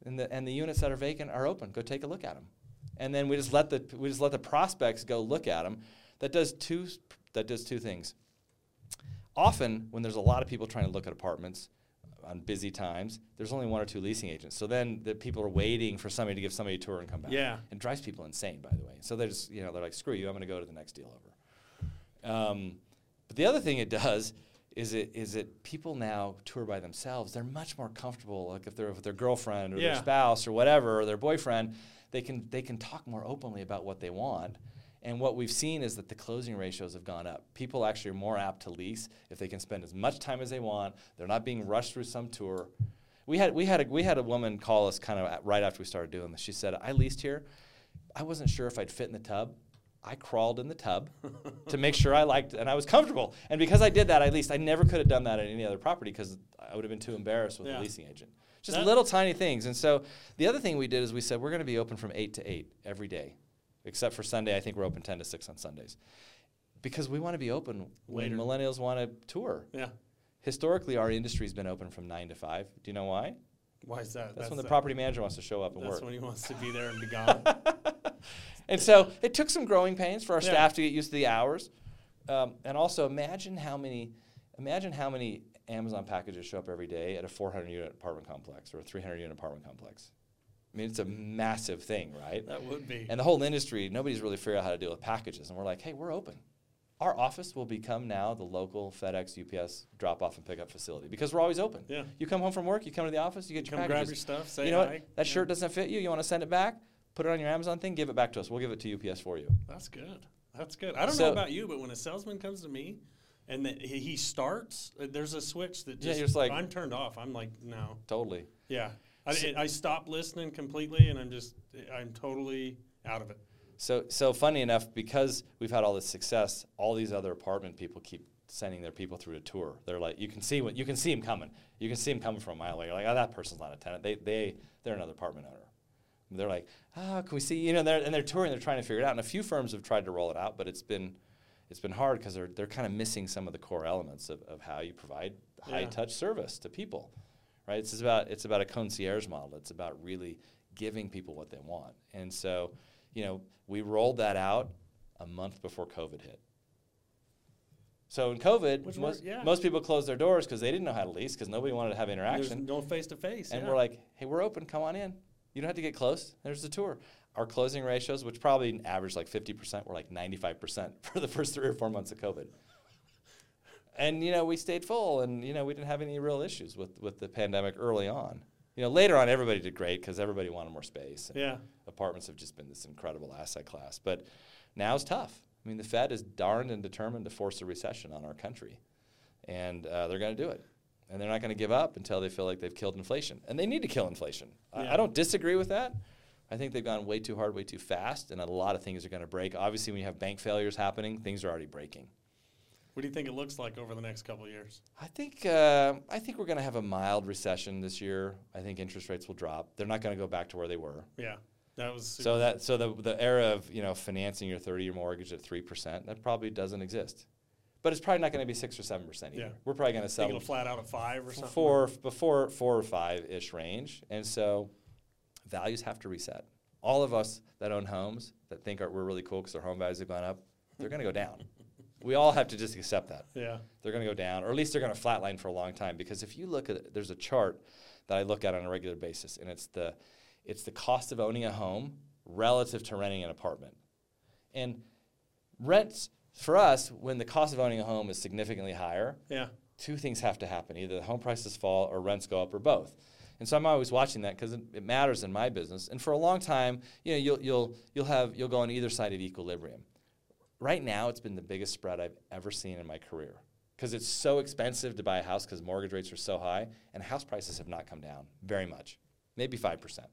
And the and the units that are vacant are open. Go take a look at them. And then we just let the we just let the prospects go look at them. That does two that does two things. Often, when there's a lot of people trying to look at apartments on busy times, there's only one or two leasing agents. So then the people are waiting for somebody to give somebody a tour and come back. Yeah. It drives people insane, by the way. So they're just, you know, they're like, screw you, I'm going to go to the next deal over. Um, but the other thing it does is it is it people now tour by themselves. They're much more comfortable. Like if they're with their girlfriend or their spouse or whatever or their boyfriend, they can they can talk more openly about what they want. And what we've seen is that the closing ratios have gone up. People actually are more apt to lease if they can spend as much time as they want. They're not being rushed through some tour. We had we had a, we had a woman call us kind of right after we started doing this. She said, "I leased here. I wasn't sure if I'd fit in the tub. I crawled in the tub to make sure I liked and I was comfortable. And because I did that, at least I never could have done that at any other property because I would have been too embarrassed with Yeah. the leasing agent. Just That- little tiny things. And so the other thing we did is we said we're going to be open from 8 to 8 every day. Except for Sunday, I think we're open 10 to 6 on Sundays. Because we want to be open when millennials want to tour. Yeah. Historically, our industry's been open from 9 to 5. Do you know why? Why is that? That's, when the the- property manager wants to show up and That's work. That's when he wants to be there and be gone. *laughs* And so it took some growing pains for our Yeah. staff to get used to the hours. Um, and also imagine how many imagine how many Amazon packages show up every day at a 400 unit apartment complex or a 300 unit apartment complex. I mean, it's a massive thing, right? that would be. And the whole industry, nobody's really figured out how to deal with packages. And we're like, hey, we're open. Our office will become now the local FedEx, UPS drop off and pickup facility because we're always open. Yeah. You come home from work, you come to the office, you get your Come grab your stuff, say you know hi. what? That Yeah. shirt doesn't fit you. You want to send it back? Put it on your Amazon thing. Give it back to us. We'll give it to UPS for you. That's good. That's good. I don't So- know about you, but when a salesman comes to me and that he starts, uh, there's a switch that Yeah, just, you're just like- I'm turned off. I'm like, no. Totally. Yeah. I, So- I stop listening completely and I'm just, I'm totally out of it. So, so funny enough, because we've had all this success, all these other apartment people keep sending their people through a tour. They're like, you can see what you can see them coming. You can see them coming from a mile away. You're like, oh, that person's not a tenant. They, they, they're another apartment owner. And they're like, ah, can we see? You know, they're, and they're touring. They're trying to figure it out. And a few firms have tried to roll it out, but it's been, it's been hard because they're, they're kind of missing some of the core elements of, of how you provide high Yeah. touch service to people, right? It's about, it's about a concierge model. It's about really giving people what they want. And so, you know, we rolled that out a month before COVID hit. So in COVID, Which most, worked, yeah. most people closed their doors because they didn't know how to lease because nobody wanted to have There's interaction. no face to face. And we're like, hey, we're open. Come on in. You don't have to get close. There's the tour. Our closing ratios, which probably averaged like 50%, were like 95% *laughs* for the first three or four months of COVID. And, you know, we stayed full and, you know, we didn't have any real issues with, with the pandemic early on. You know, later on, everybody did great because everybody wanted more space. and yeah. Apartments have just been this incredible asset class. But now it's tough. I mean, the Fed is darned and determined to force a recession on our country. And uh, they're going to do it. And they're not going to give up until they feel like they've killed inflation. And they need to kill inflation. I, Yeah. I don't disagree with that. I think they've gone way too hard, way too fast, and a lot of things are going to break. Obviously, when you have bank failures happening, things are already breaking. What do you think it looks like over the next couple of years? I think uh, I think we're going to have a mild recession this year. I think interest rates will drop. They're not going to go back to where they were. Yeah. That was So that so the the era of you know financing your thirty year mortgage at three percent that probably doesn't exist, but it's probably not going to be six or seven percent either. Yeah. We're probably going to sell flat out at five or something. four before four or five ish range, and so values have to reset. All of us that own homes that think are, we're really cool because our home values have gone up, they're going to go down. *laughs* We all have to just accept that Yeah. they're going to go down, or at least they're going to flatline for a long time. Because if you look at it, there's a chart that I look at on a regular basis, and it's the it's the cost of owning a home relative to renting an apartment. And rents for us, when the cost of owning a home is significantly higher, Yeah. two things have to happen: either the home prices fall or rents go up, or both. And so I'm always watching that because it, it matters in my business. And for a long time, you know, you'll you'll you'll have you'll go on either side of equilibrium. Right now, it's been the biggest spread I've ever seen in my career because it's so expensive to buy a house because mortgage rates are so high, and house prices have not come down very much, maybe five percent,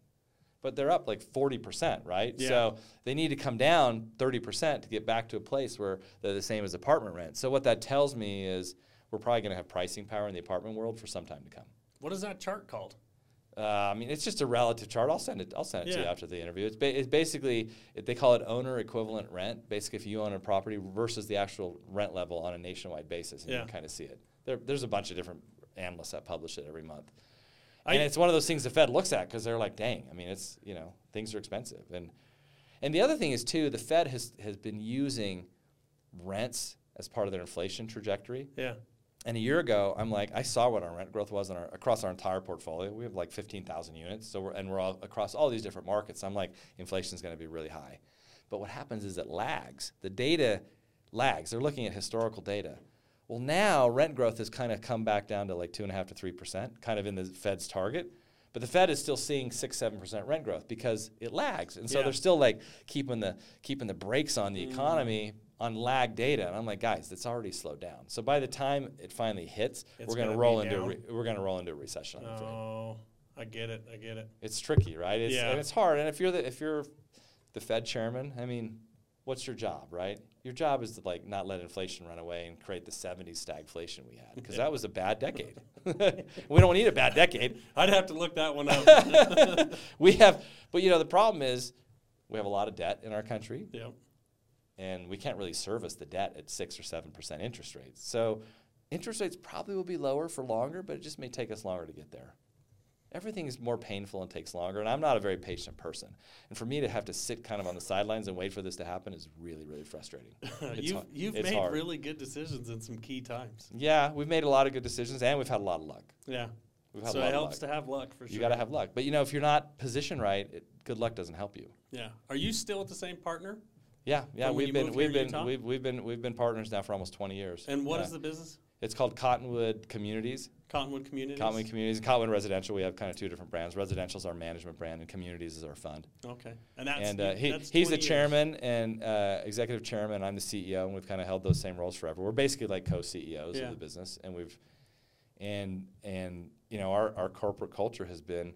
but they're up like forty percent, right? Yeah. So they need to come down thirty percent to get back to a place where they're the same as apartment rent. So what that tells me is we're probably going to have pricing power in the apartment world for some time to come. What is that chart called? Uh, I mean, it's just a relative chart. I'll send it. I'll send it to you after the interview. It's, ba- it's basically it, they call it owner equivalent rent. Basically, if you own a property versus the actual rent level on a nationwide basis, and you Yeah. can kind of see it. There, there's a bunch of different analysts that publish it every month, I- and it's one of those things the Fed looks at because they're like, "Dang, I mean, it's you know things are expensive." And and the other thing is too, the Fed has has been using rents as part of their inflation trajectory. Yeah. And a year ago, I'm like, I saw what our rent growth was in our, across our entire portfolio. We have like 15,000 units, so we're, and we're all across all these different markets. I'm like, inflation is going to be really high. But what happens is it lags. The data lags. They're looking at historical data. Well, now rent growth has kind of come back down to like two and a half to three percent, kind of in the Fed's target. But the Fed is still seeing six, seven percent rent growth because it lags, and so Yeah. they're still like keeping the keeping the brakes on the Mm. economy on lag data. And I'm like, guys, it's already slowed down. So by the time it finally hits, It's we're going to gonna roll into a re- we're going to roll into a recession. Oh, I get it. I get it. It's tricky, right? It's, Yeah. and it's hard. And if you're the if you're the Fed chairman, I mean, what's your job, right? Your job is to like not let inflation run away and create the 70s stagflation we had because Yeah. that was a bad decade. *laughs* we don't need a bad decade. I'd have to look that one up. *laughs* we have, but you know, the problem is we have a lot of debt in our country yeah. and we can't really service the debt at six or seven percent interest rates. So interest rates probably will be lower for longer, but it just may take us longer to get there. Everything is more painful and takes longer, and I'm not a very patient person. And for me to have to sit kind of on the sidelines and wait for this to happen is really, really frustrating. *laughs* You've har- you've it's made hard. really good decisions in some key times. Yeah, we've made a lot of good decisions, and we've had a lot of luck. Yeah. We've had So a lot it helps to have luck for sure. You got to have luck, but you know, if you're not positioned right, it, good luck doesn't help you. Yeah. Are you still with the same partner? Yeah, yeah, we've been we've been we've, we've been we've been partners now for almost 20 years. And what is Yeah. the business? It's called Cottonwood Communities. Cottonwood Communities. Cottonwood Communities Cottonwood Residential. We have kind of two different brands. Residential is our management brand, and Communities is our fund. Okay. And that's and uh, he, that's he's the 20 years. chairman and uh, executive chairman. I'm the CEO, and we've kind of held those same roles forever. We're basically like co-CEOs Yeah. of the business, and we've and and you know our our corporate culture has been,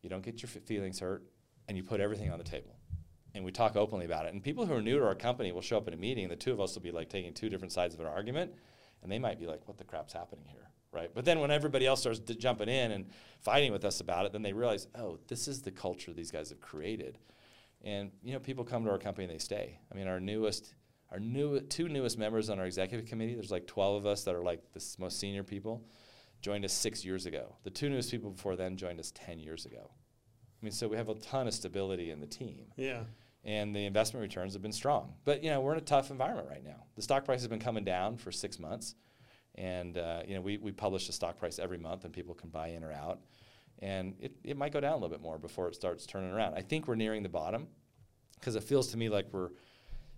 you don't get your f- feelings hurt, and you put everything on the table. And we talk openly about it. And people who are new to our company will show up in a meeting, and the two of us will be like taking two different sides of an argument, and they might be like, "What the crap's happening here?" Right? But then when everybody else starts d- jumping in and fighting with us about it, then they realize, "Oh, this is the culture these guys have created." And you know, people come to our company and they stay. I mean, our newest, our new two newest members on our executive committee. There's like 12 of us that are like the most senior people. Joined us six years ago. The two newest people before then joined us 10 years ago. I mean, so we have a ton of stability in the team, Yeah. And the investment returns have been strong. But you know, we're in a tough environment right now. The stock price has been coming down for six months, and uh, you know, we we publish the stock price every month, and people can buy in or out. And it, it might go down a little bit more before it starts turning around. I think we're nearing the bottom because it feels to me like we're,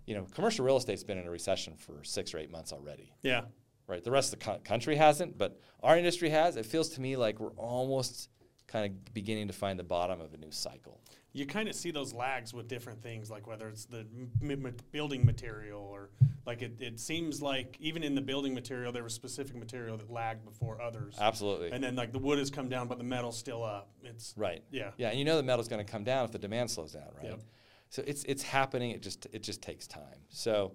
you know, commercial real estate's been in a recession for six or eight months already, Yeah. right? The rest of the co- country hasn't, but our industry has. It feels to me like we're almost kind of beginning to find the bottom of a new cycle. You kind of see those lags with different things, like whether it's the m- m- building material or like it, it seems like even in the building material, there was specific material that lagged before others. Absolutely. And then like the wood has come down, but the metal's still up. It's right. yeah. Yeah, and you know the metal's going to come down if the demand slows down, right? Yep. So it's it's happening. It just it just takes time. So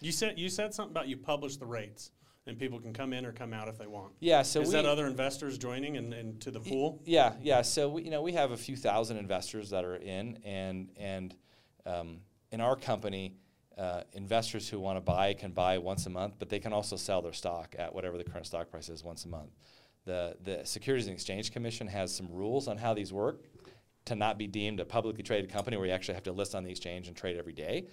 You said you said something about you publish the rates and people can come in or come out if they want. yeah, so Is we that other investors joining and, and to the pool? Yeah, yeah. So we, you know, we have a few thousand investors that are in, and and um, in our company, uh, investors who want to buy can buy once a month, but they can also sell their stock at whatever the current stock price is once a month. The the Securities and Exchange Commission has some rules on how these work to not be deemed a publicly traded company where you actually have to list on the exchange and trade every day.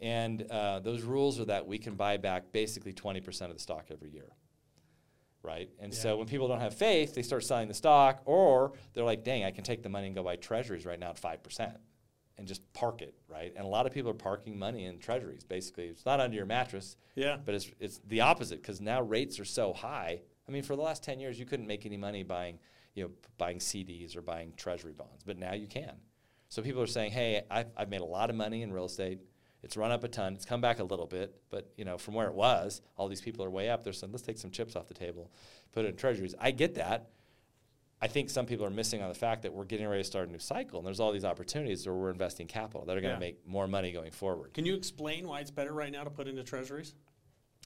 And uh, those rules are that we can buy back basically 20% of the stock every year right? And Yeah. so when people don't have faith, they start selling the stock, or they're like, "Dang, I can take the money and go buy treasuries right now at five percent, and just park it, right?" And a lot of people are parking money in treasuries. Basically, it's not under your mattress, Yeah. but it's it's the opposite because now rates are so high. I mean, for the last ten years, you couldn't make any money buying, you know, buying CDs or buying treasury bonds, but now you can. So people are saying, "Hey, I've, I've made a lot of money in real estate." It's run up a ton. It's come back a little bit, but you know, from where it was, all these people are way up. They're saying, let's take some chips off the table, put it in treasuries. I get that. I think some people are missing on the fact that we're getting ready to start a new cycle, and there's all these opportunities where we're investing capital that are going Yeah. to make more money going forward. Can you explain why it's better right now to put into treasuries?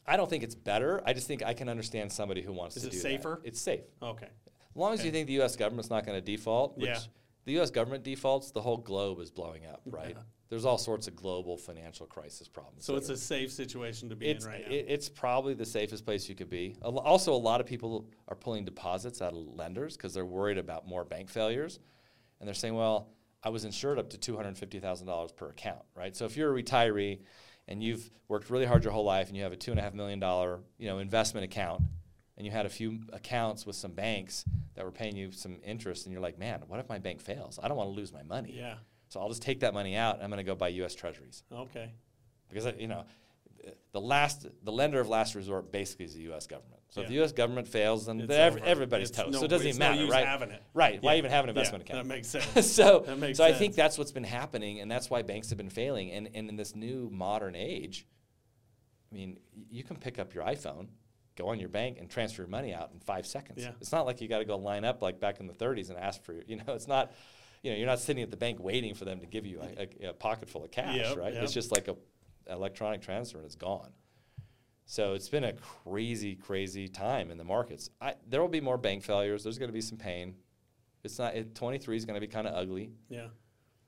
I don't think it's better. I just think I can understand somebody who wants Is to do it safer? that. It's safe. Okay. As long as you think the U.S. government's not going to default, which Yeah. the U.S. government defaults, the whole globe is blowing up, right? There's all sorts of global financial crisis problems. So it's are- a safe situation to be in right now. it- it's probably the safest place you could be. Also, a lot of people are pulling deposits out of lenders because they're worried about more bank failures, and they're saying, "Well, I was insured up to two hundred fifty thousand dollars per account, right? So if you're a retiree and you've worked really hard your whole life and you have a two and a half million dollar, you know, investment account, and you had a few accounts with some banks that were paying you some interest, and you're like, "Man, what if my bank fails? I don't want to lose my money." yeah. So I'll just take that money out. and I'm going to go buy U.S. Treasuries Okay. because you know the last the lender of last resort basically is the U.S. government. So if the U.S. government fails, then It's the ev- everybody's It's toast. no- so it doesn't even no matter, use right? Right. Why even have an Yeah, account? That makes *laughs* sense. so makes so I think that's what's been happening, and that's why banks have been failing. And and in this new modern age, I mean, you can pick up your iPhone. Go on your bank and transfer your money out in five seconds. Yeah. It's not like you got to go line up like back in the 30s and ask for, your- you know, it's not, you know, you're not sitting at the bank waiting for them to give you a, a, a pocket full of cash, Yep, right? yep. It's just like a, electronic transfer and it's gone. So it's been a crazy, crazy time in the markets. I, there will be more bank failures. There's going to be some pain. It's not. It, 23 is going to be kind of ugly. Yeah.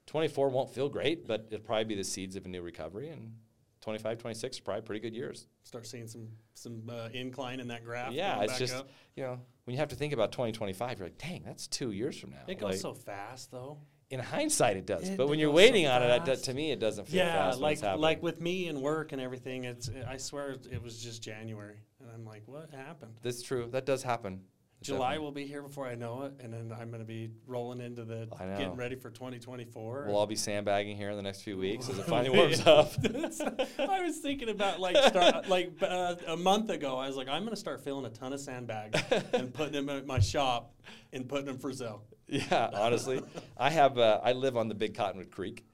24 won't feel great, but it'll probably be the seeds of a new recovery. And 25, 26 are probably pretty good years. Start seeing some some uh, incline in that graph. yeah, it's back just up. you know when you have to think about 2025, you're like, dang, that's two years from now. It goes Like, so fast though. in hindsight, it does, It but when you're goes so waiting on it, to me, it doesn't feel Yeah, like like with me and work and everything. It's I swear it was just January, and I'm like, what happened? that's true. That does happen. July will be here before I know it, and then I'm going to be rolling into the I know. getting ready for 2024. We'll all be sandbagging here in the next few weeks as it finally *laughs* warms up. *laughs* I was thinking about like start like uh, a month ago. I was like, I'm going to start filling a ton of sandbags and *laughs* putting them at my shop and putting them for sale. Yeah, honestly, I have. Uh, I live on the Big Cottonwood Creek,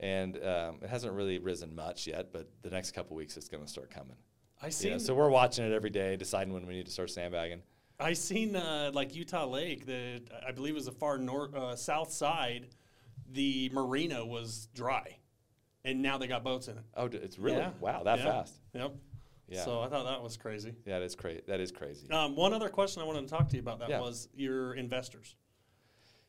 and um, it hasn't really risen much yet. But the next couple weeks, it's going to start coming. I seen Yeah, so we're watching it every day, deciding when we need to start sandbagging. I seen uh, like Utah Lake, the I believe it was the far north uh, south side. The marina was dry, and now they got boats in it. Oh, d- it's really Yeah. wow that Yeah. fast. Yep. Yeah, So I thought that was crazy. yeah, that is crazy. That is crazy. Um, one other question I wanted to talk to you about that Yeah. was your investors.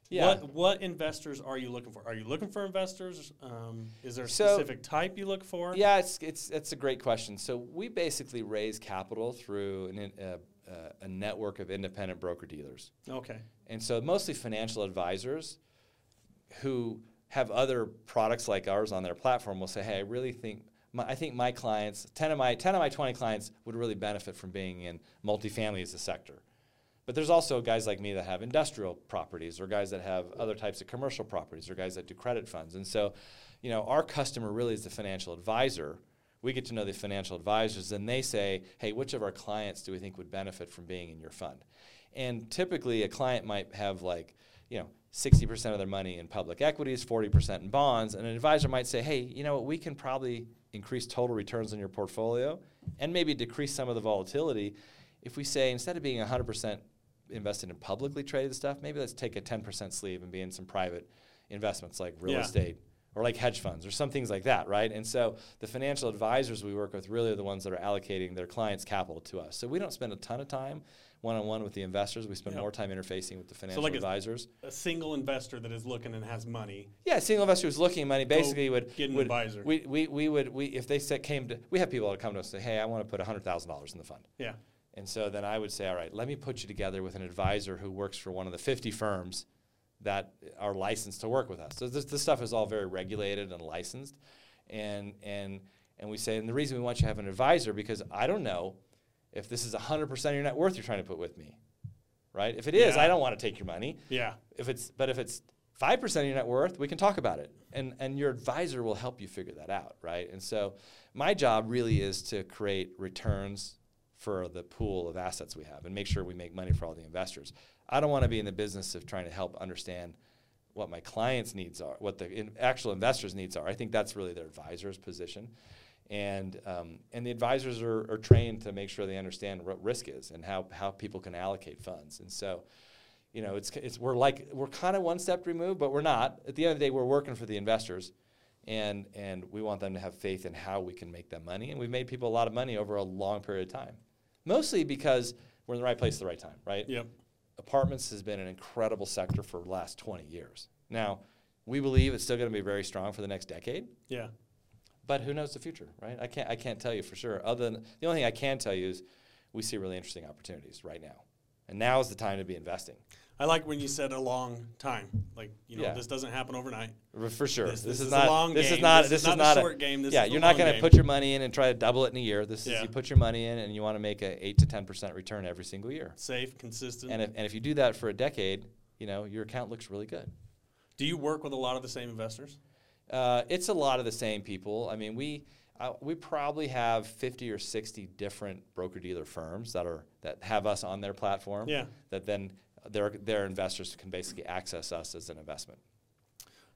yeah, What what investors are you looking for? Are you looking for investors? Um, is there a So- specific type you look for? Yeah, it's it's it's a great question. So we basically raise capital through an, in- uh, uh, a network of independent broker dealers, Okay. and so mostly financial advisors who have other products like ours on their platform will say, "Hey, I really think." My, I think my clients, ten of my ten of my twenty clients, would really benefit from being in multifamily as a sector. But there's also guys like me that have industrial properties, or guys that have other types of commercial properties, or guys that do credit funds. And so, you know, our customer really is the financial advisor. We get to know the financial advisors, and they say, "Hey, which of our clients do we think would benefit from being in your fund?" And typically, a client might have like, you know, 60% of their money in public equities, 40% in bonds, and an advisor might say, "Hey, you know what? We can probably increase total returns on your portfolio, and maybe decrease some of the volatility." If we say instead of being 100% invested in publicly traded stuff, maybe let's take a 10% sleeve and be in some private investments like real Yeah. estate or like hedge funds or some things like that, right? And so the financial advisors we work with really are the ones that are allocating their clients' capital to us. So we don't spend a ton of time one on one with the investors. We spend Yeah. more time interfacing with the financial like a- advisors. A single investor that is looking and has money. Yeah, a single investor who's looking at money basically would get an would- advisor. We, we, we would we if they said, came to we have people that come to us and say, hey, I want to put hundred thousand dollars in the fund. Yeah. And so then I would say, all right, let me put you together with an advisor who works for one of the 50 firms that are licensed to work with us. So this, this stuff is all very regulated and licensed. And, and, and we say, and the reason we want you to have an advisor, because I don't know if this is 100% of your net worth you're trying to put with me, right? If it is, Yeah. I don't want to take your money. Yeah. If it's, but if it's 5% of your net worth, we can talk about it. And, and your advisor will help you figure that out, right? And so my job really is to create returns for the pool of assets we have and make sure we make money for all the investors. I don't want to be in the business of trying to help understand what my clients' needs are, what the in actual investors' needs are. I think that's really their advisor's position. And, um, and the advisors are, are trained to make sure they understand what risk is and how, how people can allocate funds. And so, you know, it's, it's we're like we're kind of one step removed, but we're not. At the end of the day, we're working for the investors, and and we want them to have faith in how we can make them money. And we've made people a lot of money over a long period of time, mostly because we're in the right place at the right time, right? Yep. Apartments has been an incredible sector for the last 20 years. Now, we believe it's still going to be very strong for the next decade, Yeah. but who knows the future, right? I can't I can't tell you for sure. Other than the only thing I can tell you is we see really interesting opportunities right now, and now is the time to be investing. I like when you said a long time. Like, you know, Yeah. this doesn't happen overnight. For sure. This- This, this is, is a not. long this game. is not. This This, is is not a short game. This yeah, you're not going to put your money in and try to double it in a year. This Yeah. is you put your money in and you want to make a eight to ten percent return every single year. Safe, consistent. And if and if you do that for a decade, you know your account looks really good. Do you work with a lot of the same investors? Uh, it's a lot of the same people. I mean, we uh, we probably have fifty or sixty different broker dealer firms that are that have us on their platform. Yeah. That then their their investors can basically access us as an investment.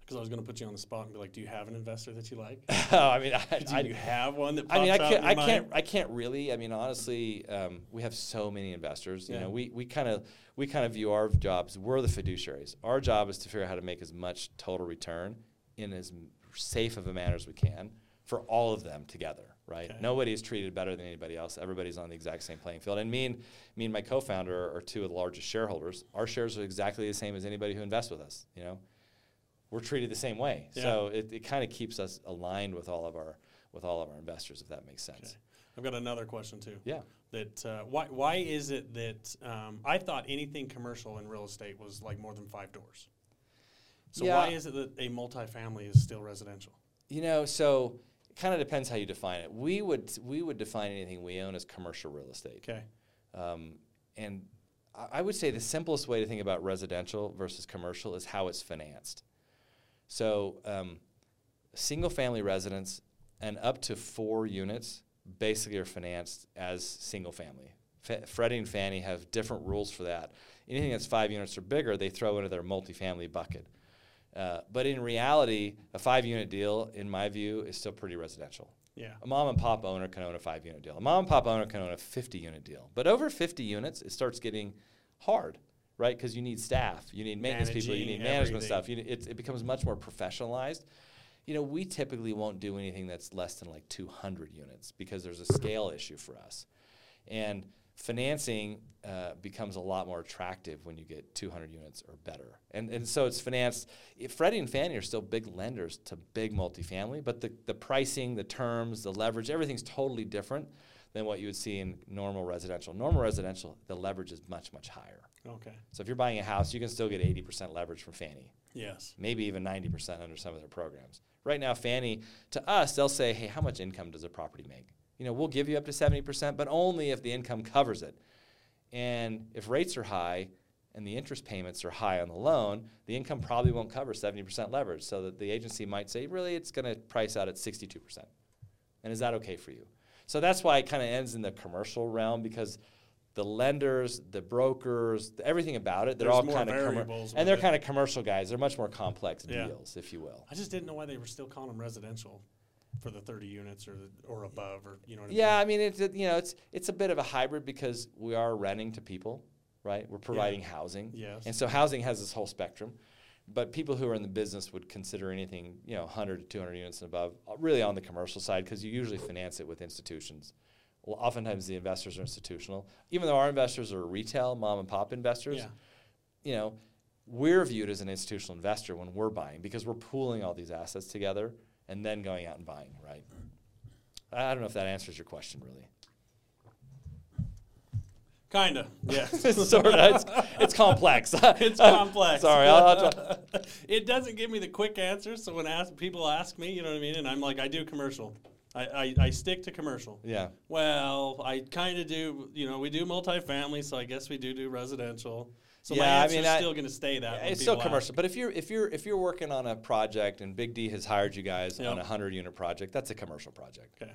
Because I was going to put you on the spot and be like, do you have an investor that you like? *laughs* I mean, I, Do I, you have one that I mean, I can't, I mind? can't, I can't really. I mean, honestly, um, we have so many investors. You Yeah. know, we we kind of we kind of view our jobs. We're the fiduciaries. Our job is to figure out how to make as much total return in as safe of a manner as we can for all of them together, right? Okay. Nobody is treated better than anybody else. Everybody's on the exact same playing field. And me and me and my co-founder are two of the largest shareholders. Our shares are exactly the same as anybody who invests with us. You know, we're treated the same way. Yeah. So it, it kind of keeps us aligned with all of our with all of our investors, if that makes sense. Okay. I've got another question too. Yeah. That uh, why why is it that um, I thought anything commercial in real estate was like more than five doors. So Yeah. why is it that a multifamily is still residential? You know, so kind of depends how you define it. We would we would define anything we own as commercial real estate. Okay. Um, and I I would say the simplest way to think about residential versus commercial is how it's financed. So, um, single family residence and up to four units basically are financed as single family. F- Freddie and Fannie have different rules for that. Anything that's five units or bigger, they throw into their multifamily bucket. Uh, but in reality, a five unit deal, in my view, is still pretty residential. Yeah. A mom and pop owner can own a five unit deal. A mom and pop owner can own a 50 unit deal. But over 50 units, it starts getting hard, right? Because you need staff, you need maintenance people, you need management everything. stuff. You, it, it becomes much more professionalized. You know, we typically won't do anything that's less than like 200 units because there's a scale issue for us. And financing uh, becomes a lot more attractive when you get 200 units or better. And, and so it's financed. Freddie and Fannie are still big lenders to big multifamily, but the, the pricing, the terms, the leverage, everything's totally different than what you would see in normal residential. Normal residential, the leverage is much, much higher. Okay. So if you're buying a house, you can still get 80% leverage from Fannie Yes. maybe even 90% under some of their programs. Right now, Fannie, to us, they'll say, hey, how much income does a property make? You know, we'll give you up to 70%, but only if the income covers it. And if rates are high and the interest payments are high on the loan, the income probably won't cover 70% leverage. So that the agency might say, really, it's going to price out at 62%. And is that okay for you? So that's why it kind of ends in the commercial realm because the lenders, the brokers, the, everything about it, they're There's all kind of variables with and they're kind of commercial guys. They're much more complex Yeah. deals, if you will. I just didn't know why they were still calling them residential for the 30 units or the, or above or you know what Yeah, I mean, it's you know, it's it's a bit of a hybrid because we are renting to people, right? We're providing housing, Yes. and so housing has this whole spectrum. But people who are in the business would consider anything, you know, 100 to 200 units and above, uh, really on the commercial side, because you usually finance it with institutions. Well, oftentimes the investors are institutional, even though our investors are retail mom and pop investors. yeah. you know, we're viewed as an institutional investor when we're buying because we're pooling all these assets together and then going out and buying, right? I don't know if that answers your question really. Kinda. Yeah. *laughs* sort of. It's, it's complex. *laughs* it's complex. Sorry. I'll, I'll *laughs* it doesn't give me the quick answer. So when ask, people ask me, you know what I mean, and I'm like, I do commercial. I, I, I stick to commercial. Yeah. Well, I kind of do. You know, we do multifamily, so I guess we do do residential. So my Yeah, I mean, still going to stay that. when It's still people ask. commercial, but if you're if you're if you're working on a project and Big D has hired you guys Yep. on a hundred unit project, that's a commercial project, Okay.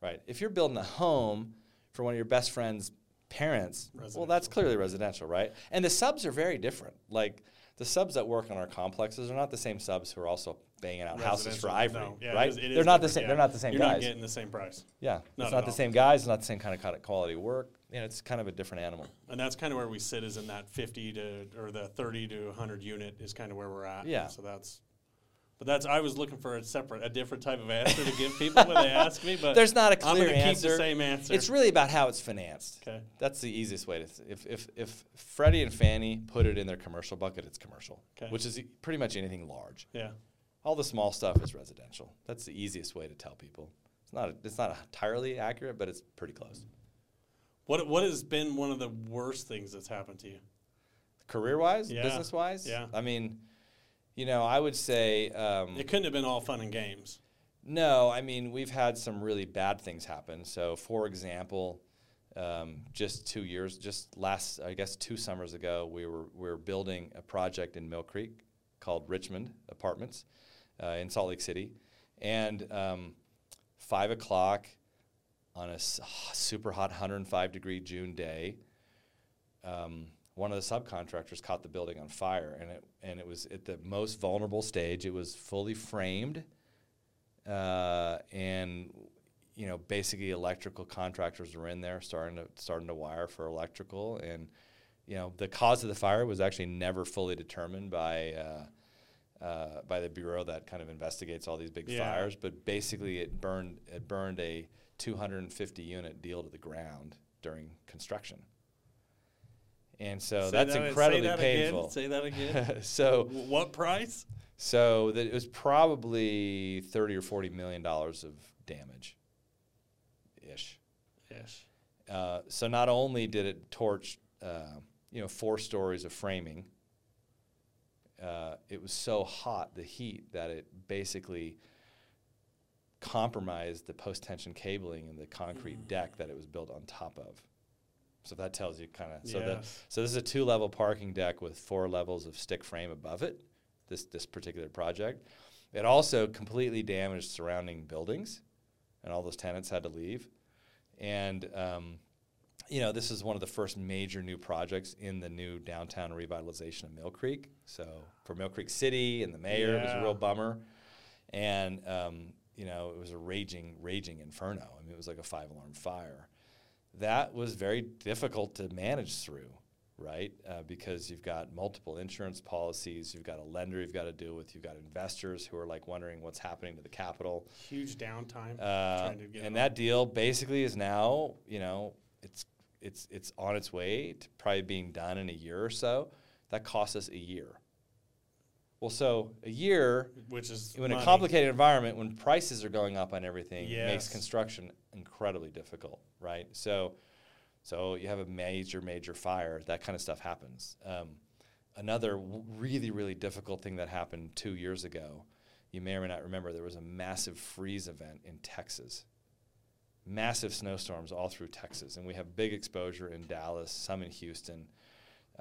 right? If you're building a home for one of your best friends' parents, well, that's clearly residential, right? And the subs are very different. Like the subs that work on our complexes are not the same subs who are also banging out houses for. Ivory, No, yeah, right? is- it is they're not the same. yeah. They're not the same You're guys. not getting the same price. yeah, Not it's not the same guys. It's not the same kind of quality work. You know, it's kind of a different animal. And that's kind of where we sit is in that 50 to or the 30 to 100 unit is kind of where we're at. Yeah. So that's but that's I was looking for a separate a different type of answer to give people when they *laughs* ask me, but There's not a I'm clear gonna keep the same answer. It's really about how it's financed. okay. That's the easiest way to. Th- if if if Freddie and Fannie put it in their commercial bucket, it's commercial, Okay. which is pretty much anything large. Yeah. All the small stuff is residential. That's the easiest way to tell people. It's not it's not entirely accurate, but it's pretty close. What what has been one of the worst things that's happened to you? Career wise, Yeah. business wise, Yeah. I mean, you know, I would say um, It couldn't have been all fun and games. No, I mean we've had some really bad things happen. So, for example, um, just two years, just last, I guess, two summers ago, we were we were building a project in Mill Creek called Richmond Apartments uh, in Salt Lake City, and um, five o'clock on a super hot 105 degree June day. Um, one of the subcontractors caught the building on fire, and it and it was at the most vulnerable stage. It was fully framed, uh, and you know basically electrical contractors were in there starting to starting to wire for electrical, and you know the cause of the fire was actually never fully determined by. Uh, uh, by the bureau that kind of investigates all these big Yeah. fires. But basically, it burned it burned a 250 unit deal to the ground during construction. And so Say that's that- say incredibly that again, painful. Say that again. *laughs* so what price? so that it was probably 30 or 40 million dollars of damage ish. Yes. Uh, so not only did it torch, uh, you know, four stories of framing, uh, it was so hot, the heat, that it basically compromised the post-tension cabling and the concrete deck that it was built on top of. So that tells you kind of. So that Yes. so this is a two-level parking deck with four levels of stick frame above it. This this particular project. It also completely damaged surrounding buildings, and all those tenants had to leave. And um, you know, this is one of the first major new projects in the new downtown revitalization of Mill Creek. So for Mill Creek City and the mayor, it was a real bummer. And um, you know, it was a raging, raging inferno. I mean, it was like a five-alarm fire. That was very difficult to manage through, right? Uh, because you've got multiple insurance policies, you've got a lender you've got to deal with, you've got investors who are like wondering what's happening to the capital. Huge downtime. Uh, trying to get and that deal basically is now, you know, it's it's it's on its way to probably being done in a year or so. That costs us a year. Well, so a year which is in a complicated environment when prices are going up on everything makes construction incredibly difficult, right? So, so you have a major, major fire, that kind of stuff happens. Um, another w- really, really difficult thing that happened two years ago, you may or may not remember, there was a massive freeze event in Texas. Massive snowstorms all through Texas, and we have big exposure in Dallas, some in Houston.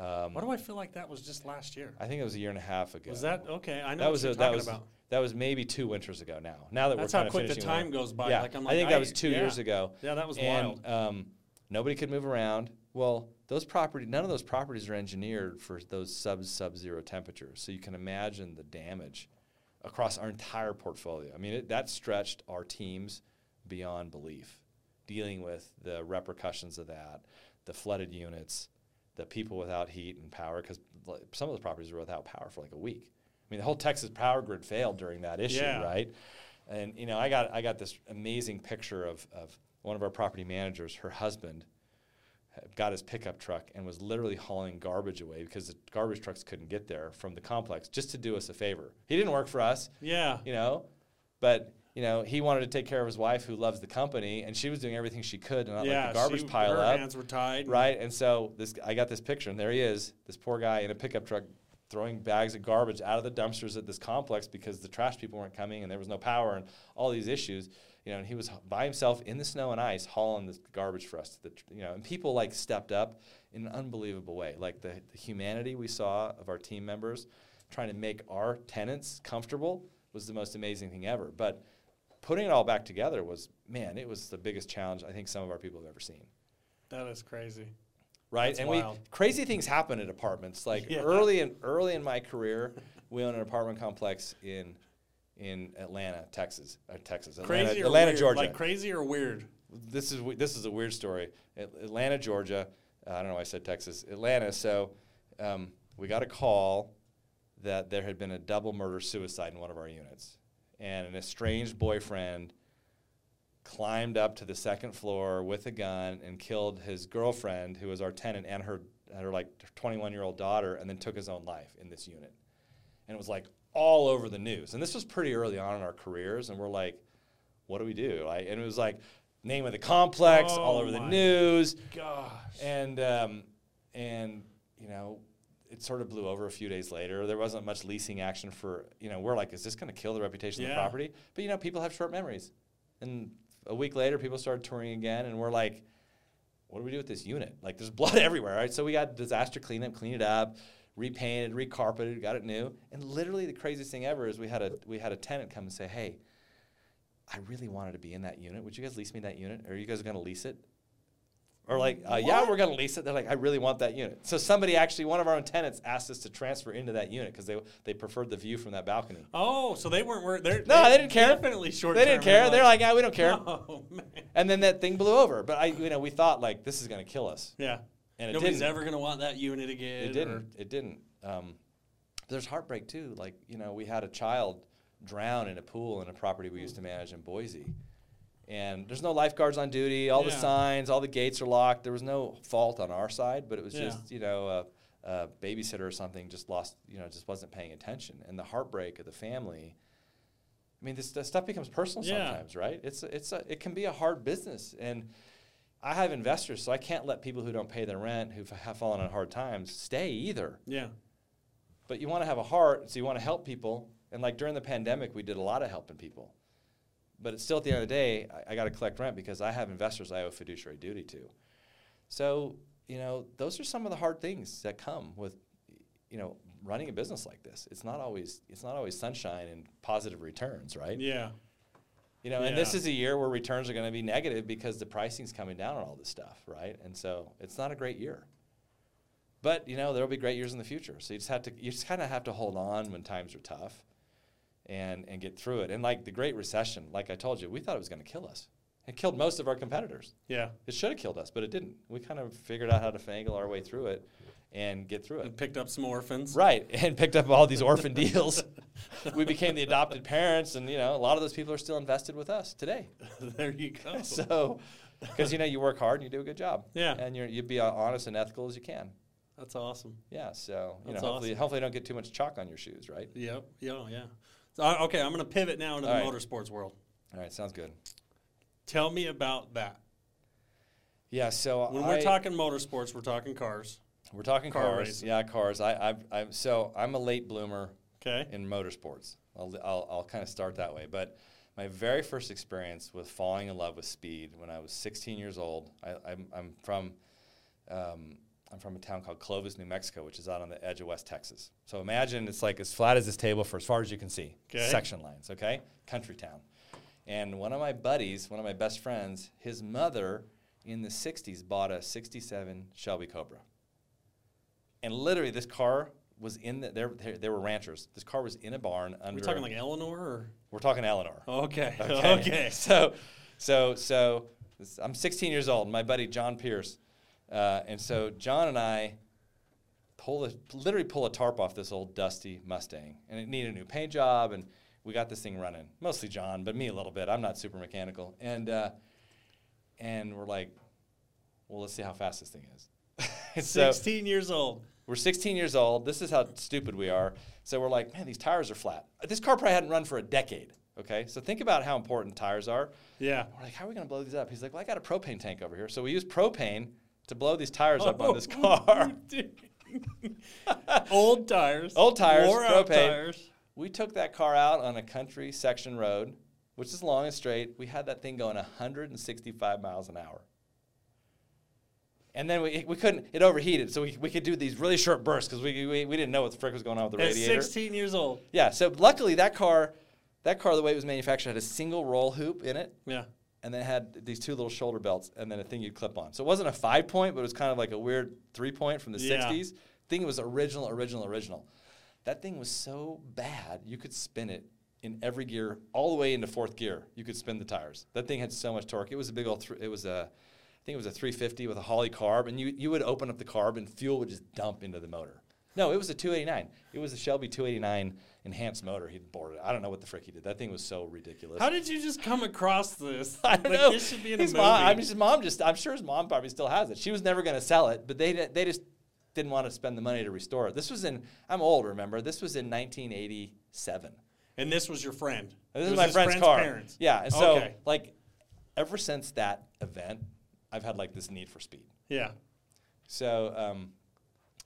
Um, Why do I feel like that was just last year? I think it was a year and a half ago. Was that okay? I know that what was you're a, that talking was about. that was maybe two winters ago. Now, now that That's we're how quick the time winter. goes by. Yeah, Like I'm I like, think that was two yeah. years ago. Yeah, that was and, wild. Um, nobody could move around. Well, those property, none of those properties are engineered for those sub sub zero temperatures. So you can imagine the damage across our entire portfolio. I mean, it, that stretched our teams beyond belief, dealing with the repercussions of that, the flooded units, the people without heat and power, because some of the properties were without power for like a week. I mean, the whole Texas power grid failed during that issue, Yeah. right? And you know, I got I got this amazing picture of of one of our property managers, her husband, got his pickup truck and was literally hauling garbage away because the garbage trucks couldn't get there from the complex just to do us a favor. He didn't work for us, Yeah. you know, but you know he wanted to take care of his wife who loves the company, and she was doing everything she could to not yeah. let the garbage she, pile her up hands were tied. right? And so this, I got this picture, and there he is, this poor guy in a pickup truck, throwing bags of garbage out of the dumpsters at this complex because the trash people weren't coming, and there was no power, and all these issues. You know, and he was by himself in the snow and ice hauling this garbage for us. The, tr- you know, and people like stepped up in an unbelievable way. Like the, the humanity we saw of our team members trying to make our tenants comfortable was the most amazing thing ever. But putting it all back together was, man, it was the biggest challenge I think some of our people have ever seen That is crazy. right? That's and wild. we crazy things happen at apartments. Like Yeah. early in early in my career, we owned an apartment complex in in Atlanta, Texas, uh, Texas, Atlanta, Crazy or Atlanta, weird? Georgia. Like crazy or weird? this is this is a weird story. Atlanta, Georgia. Uh, I don't know why I said Texas. Atlanta. So um, we got a call that there had been a double murder suicide in one of our units, and an estranged boyfriend climbed up to the second floor with a gun and killed his girlfriend, who was our tenant, and her her like 21 year old daughter, and then took his own life in this unit. And it was like all over the news. And this was pretty early on in our careers, and we're like, what do we do? Like, and it was like name of the complex, all Oh over the news, Gosh. and um, and you know. It sort of blew over a few days later. There wasn't much leasing action for, you know, we're like, is this going to kill the reputation of the property? But, you know, people have short memories. And a week later, people started touring again, and we're like, what do we do with this unit? Like, there's *laughs* blood everywhere, right? So we got disaster cleanup, clean it up, repainted, recarpeted, got it new. And literally, the craziest thing ever is we had a we had a tenant come and say, "Hey, I really wanted to be in that unit. Would you guys lease me that unit? Or are you guys going to lease it?" Or like, uh, "Yeah, we're going to lease it." They're like, "I really want that unit." So somebody actually, one of our own tenants, asked us to transfer into that unit because they they preferred the view from that balcony. Oh, so they weren't. were they're, No, they didn't care. Definitely short. They didn't care. They're like, "Yeah, we don't care." *laughs* oh man. And then that thing blew over. But I, you know, we thought like this is going to kill us. Yeah. And it Nobody's didn't. ever gonna want that unit again. It didn't. It didn't. Um, there's heartbreak too. Like you know, we had a child drown in a pool in a property we used to manage in Boise, and there's no lifeguards on duty. All the signs, all the gates are locked. There was no fault on our side, but it was Yeah. just you know a, a babysitter or something just lost you know just wasn't paying attention, and the heartbreak of the family. I mean, this, this stuff becomes personal Yeah. sometimes, right? It's a, it's a, it can be a hard business, and I have investors, so I can't let people who don't pay their rent, who have fallen on hard times, stay either. Yeah. But you want to have a heart, so you want to help people. And like during the pandemic, we did a lot of helping people. But it's still at the end of the day, I, I got to collect rent because I have investors I owe fiduciary duty to. So you know, those are some of the hard things that come with, you know, running a business like this. It's not always it's not always sunshine and positive returns, right? Yeah. You know, and this is a year where returns are going to be negative because the pricing's coming down on all this stuff, right? And so it's not a great year. But you know, there'll be great years in the future. So you just have to you just kind of have to hold on when times are tough and and get through it. And like the Great Recession, like I told you, we thought it was going to kill us. It killed most of our competitors. Yeah. It should have killed us, but it didn't. We kind of figured out how to finagle our way through it and get through it. And picked up some orphans. Right, *laughs* and picked up all these orphan *laughs* deals. We became the adopted parents, and you know, a lot of those people are still invested with us today. *laughs* there you go. So, because you know, you work hard and you do a good job. Yeah. and you're you be uh, honest and ethical as you can. That's awesome. Yeah, so you That's know, hopefully, awesome. hopefully, you don't get too much chalk on your shoes, right? Yep. Yeah. Yeah. So, okay, I'm going to pivot now into All the right. motorsports world. All right, sounds good. Tell me about that. Yeah, so When I- we're talking motorsports, we're talking cars. we're talking car cars. racing. Yeah, cars. I, I've, I'm so I'm a late bloomer Okay. in motorsports. I'll, I'll, I'll kind of start that way. But my very first experience with falling in love with speed when I was 16 years old, I, I'm, I'm from um, I'm from a town called Clovis, New Mexico, which is out on the edge of West Texas. So imagine it's like as flat as this table for as far as you can see, section lines, okay? Country town. And one of my buddies, one of my best friends, his mother in the 60s bought a 67 Shelby Cobra. And literally, this car was in the, there, there, there were ranchers. This car was in a barn under. We're talking like Eleanor or? we're talking Eleanor. Okay. *laughs* Okay. Okay. So, so, so I'm 16 years old. My buddy John Pierce, uh, and so John and I pull a, literally pull a tarp off this old dusty Mustang, and it needed a new paint job, and we got this thing running. Mostly John, but me a little bit. I'm not super mechanical, and uh, and we're like, well, let's see how fast this thing is. *laughs* So 16 years old. we're 16 years old. This is how stupid we are. So we're like, man, these tires are flat. This car probably hadn't run for a decade. Okay, so think about how important tires are. Yeah. We're like, how are we going to blow these up? He's like, well, I got a propane tank over here. So we use propane to blow these tires up on this Oh, *laughs* car. *laughs* Old tires. Old tires, propane. tires. we took that car out on a country section road, which is long and straight. We had that thing going 165 miles an hour. And then we, we couldn't, it overheated. So we, we could do these really short bursts because we, we, we didn't know what the frick was going on with the At radiator. 16 years old. Yeah, so luckily that car, that car, the way it was manufactured, had a single roll hoop in it, Yeah. And then it had these two little shoulder belts, and then a thing you'd clip on. So it wasn't a five point, but it was kind of like a weird three point from the Yeah. '60s. Thing was original, original, original. That thing was so bad you could spin it in every gear, all the way into fourth gear. You could spin the tires. That thing had so much torque. It was a big old. Th- it was a, I think it was a 350 with a Holley carb, and you you would open up the carb and fuel would just dump into the motor. No, it was a 289. It was a Shelby 289 enhanced motor. He'd bored it. I don't know what the frick he did. That thing was so ridiculous. How did you just come across this? *laughs* I don't like, know. This should be in his a movie. mom, I mean, his mom just, I'm sure his mom probably still has it. She was never going to sell it, but they, they just didn't want to spend the money to restore it. This was in, I'm old, remember? This was in 1987. and this was your friend. This It is my friend's, friend's car. Parents. Yeah, and so, Okay. like, ever since that event, I've had, like, this need for speed. Yeah. So um,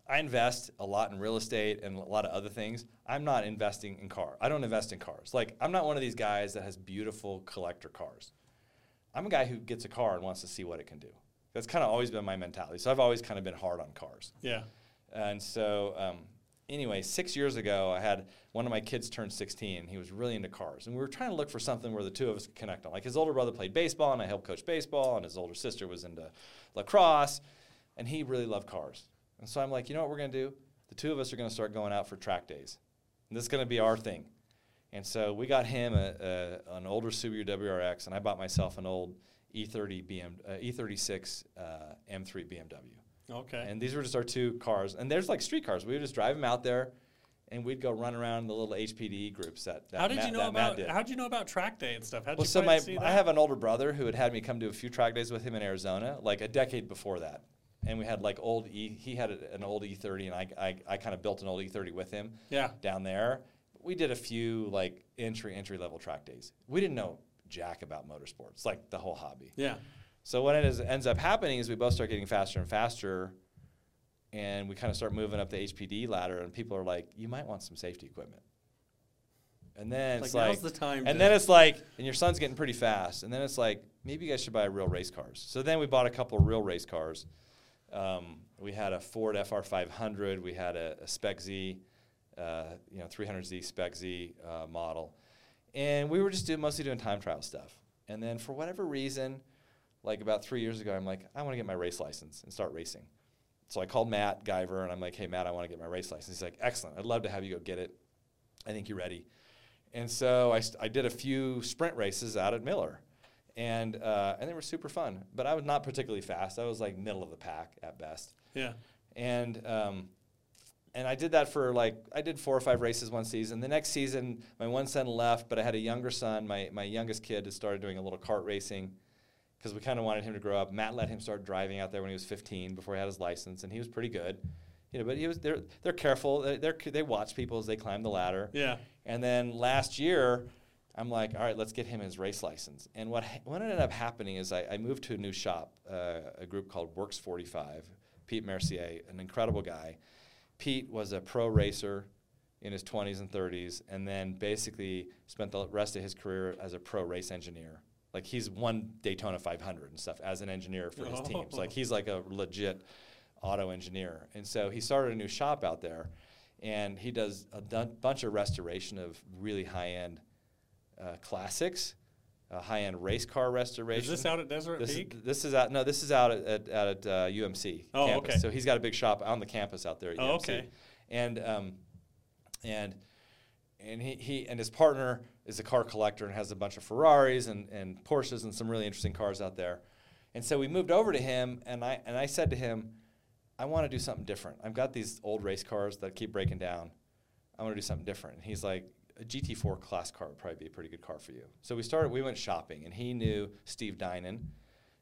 I invest a lot in real estate and a lot of other things. I'm not investing in car. I don't invest in cars. Like I'm not one of these guys that has beautiful collector cars. I'm a guy who gets a car and wants to see what it can do. That's kind of always been my mentality. So I've always kind of been hard on cars. Yeah. And so, um, anyway, six years ago, I had one of my kids turn 16. He was really into cars. And we were trying to look for something where the two of us could connect on. Like his older brother played baseball, and I helped coach baseball, and his older sister was into lacrosse, and he really loved cars. And so I'm like, you know what we're going to do? The two of us are going to start going out for track days. And this is going to be our thing. And so we got him a, a, an older Subaru WRX, and I bought myself an old E30 BM, uh, E36 uh, M3 BMW. Okay. And these were just our two cars. And there's like street cars. We would just drive them out there and we'd go run around the little HPD groups that. that How did Matt, you know about? How did you know about track day and stuff? How did Well, so my? I have an older brother who had had me come to a few track days with him in Arizona, like a decade before that, and we had like old E. He had an old E30, and I I, I kind of built an old E30 with him yeah. down there. We did a few like entry entry level track days. We didn't know jack about motorsports, like the whole hobby. Yeah. So what it is, ends up happening is we both start getting faster and faster, and we kind of start moving up the HPD ladder, and people are like, "You might want some safety equipment." And then Like, it's like, the time and then it's like, and your son's getting pretty fast, and then it's like, maybe you guys should buy real race cars. So then we bought a couple of real race cars. Um, we had a Ford FR500, we had a, a Spec Z, uh, you know, 300Z Spec Z uh, model, and we were just doing mostly doing time trial stuff. And then for whatever reason, like about three years ago, I'm like, I want to get my race license and start racing. So I called Matt Guyver and I'm like, hey, Matt, I want to get my race license. He's like, excellent. I'd love to have you go get it. I think you're ready. And so I, st- I did a few sprint races out at Miller. And, uh, and they were super fun. But I was not particularly fast. I was like middle of the pack at best. Yeah. And um, and I did that for like I did four or five races one season. The next season, my one son left, but I had a younger son. My my youngest kid had started doing a little kart racing because we kind of wanted him to grow up. Matt let him start driving out there when he was 15 before he had his license, and he was pretty good. You know, but he was they're they're careful. They're, they're they watch people as they climb the ladder. Yeah. And then last year, I'm like, all right, let's get him his race license. And what ha- what ended up happening is I, I moved to a new shop, uh, a group called Works 45. Pete Mercier, an incredible guy. Pete was a pro racer in his 20s and 30s, and then basically spent the rest of his career as a pro race engineer. Like he's won Daytona 500 and stuff as an engineer for his *laughs* teams. Like he's like a legit auto engineer. And so he started a new shop out there, and he does a bunch of restoration of really high end uh, classics, uh, high end race car restoration. Is this out at Desert This is, Peak? this is out. No, this is out at, at, out at uh, UMC Oh, campus. okay. So he's got a big shop on the campus out there at Oh, UMC. okay. And um, and and he, he and his partner is a car collector and has a bunch of Ferraris and, and Porsches and some really interesting cars out there. And so we moved over to him, and I and I said to him, I want to do something different. I've got these old race cars that keep breaking down. I want to do something different. And he's like, a GT4 class car would probably be a pretty good car for you. So we started. We went shopping, and he knew Steve Dinan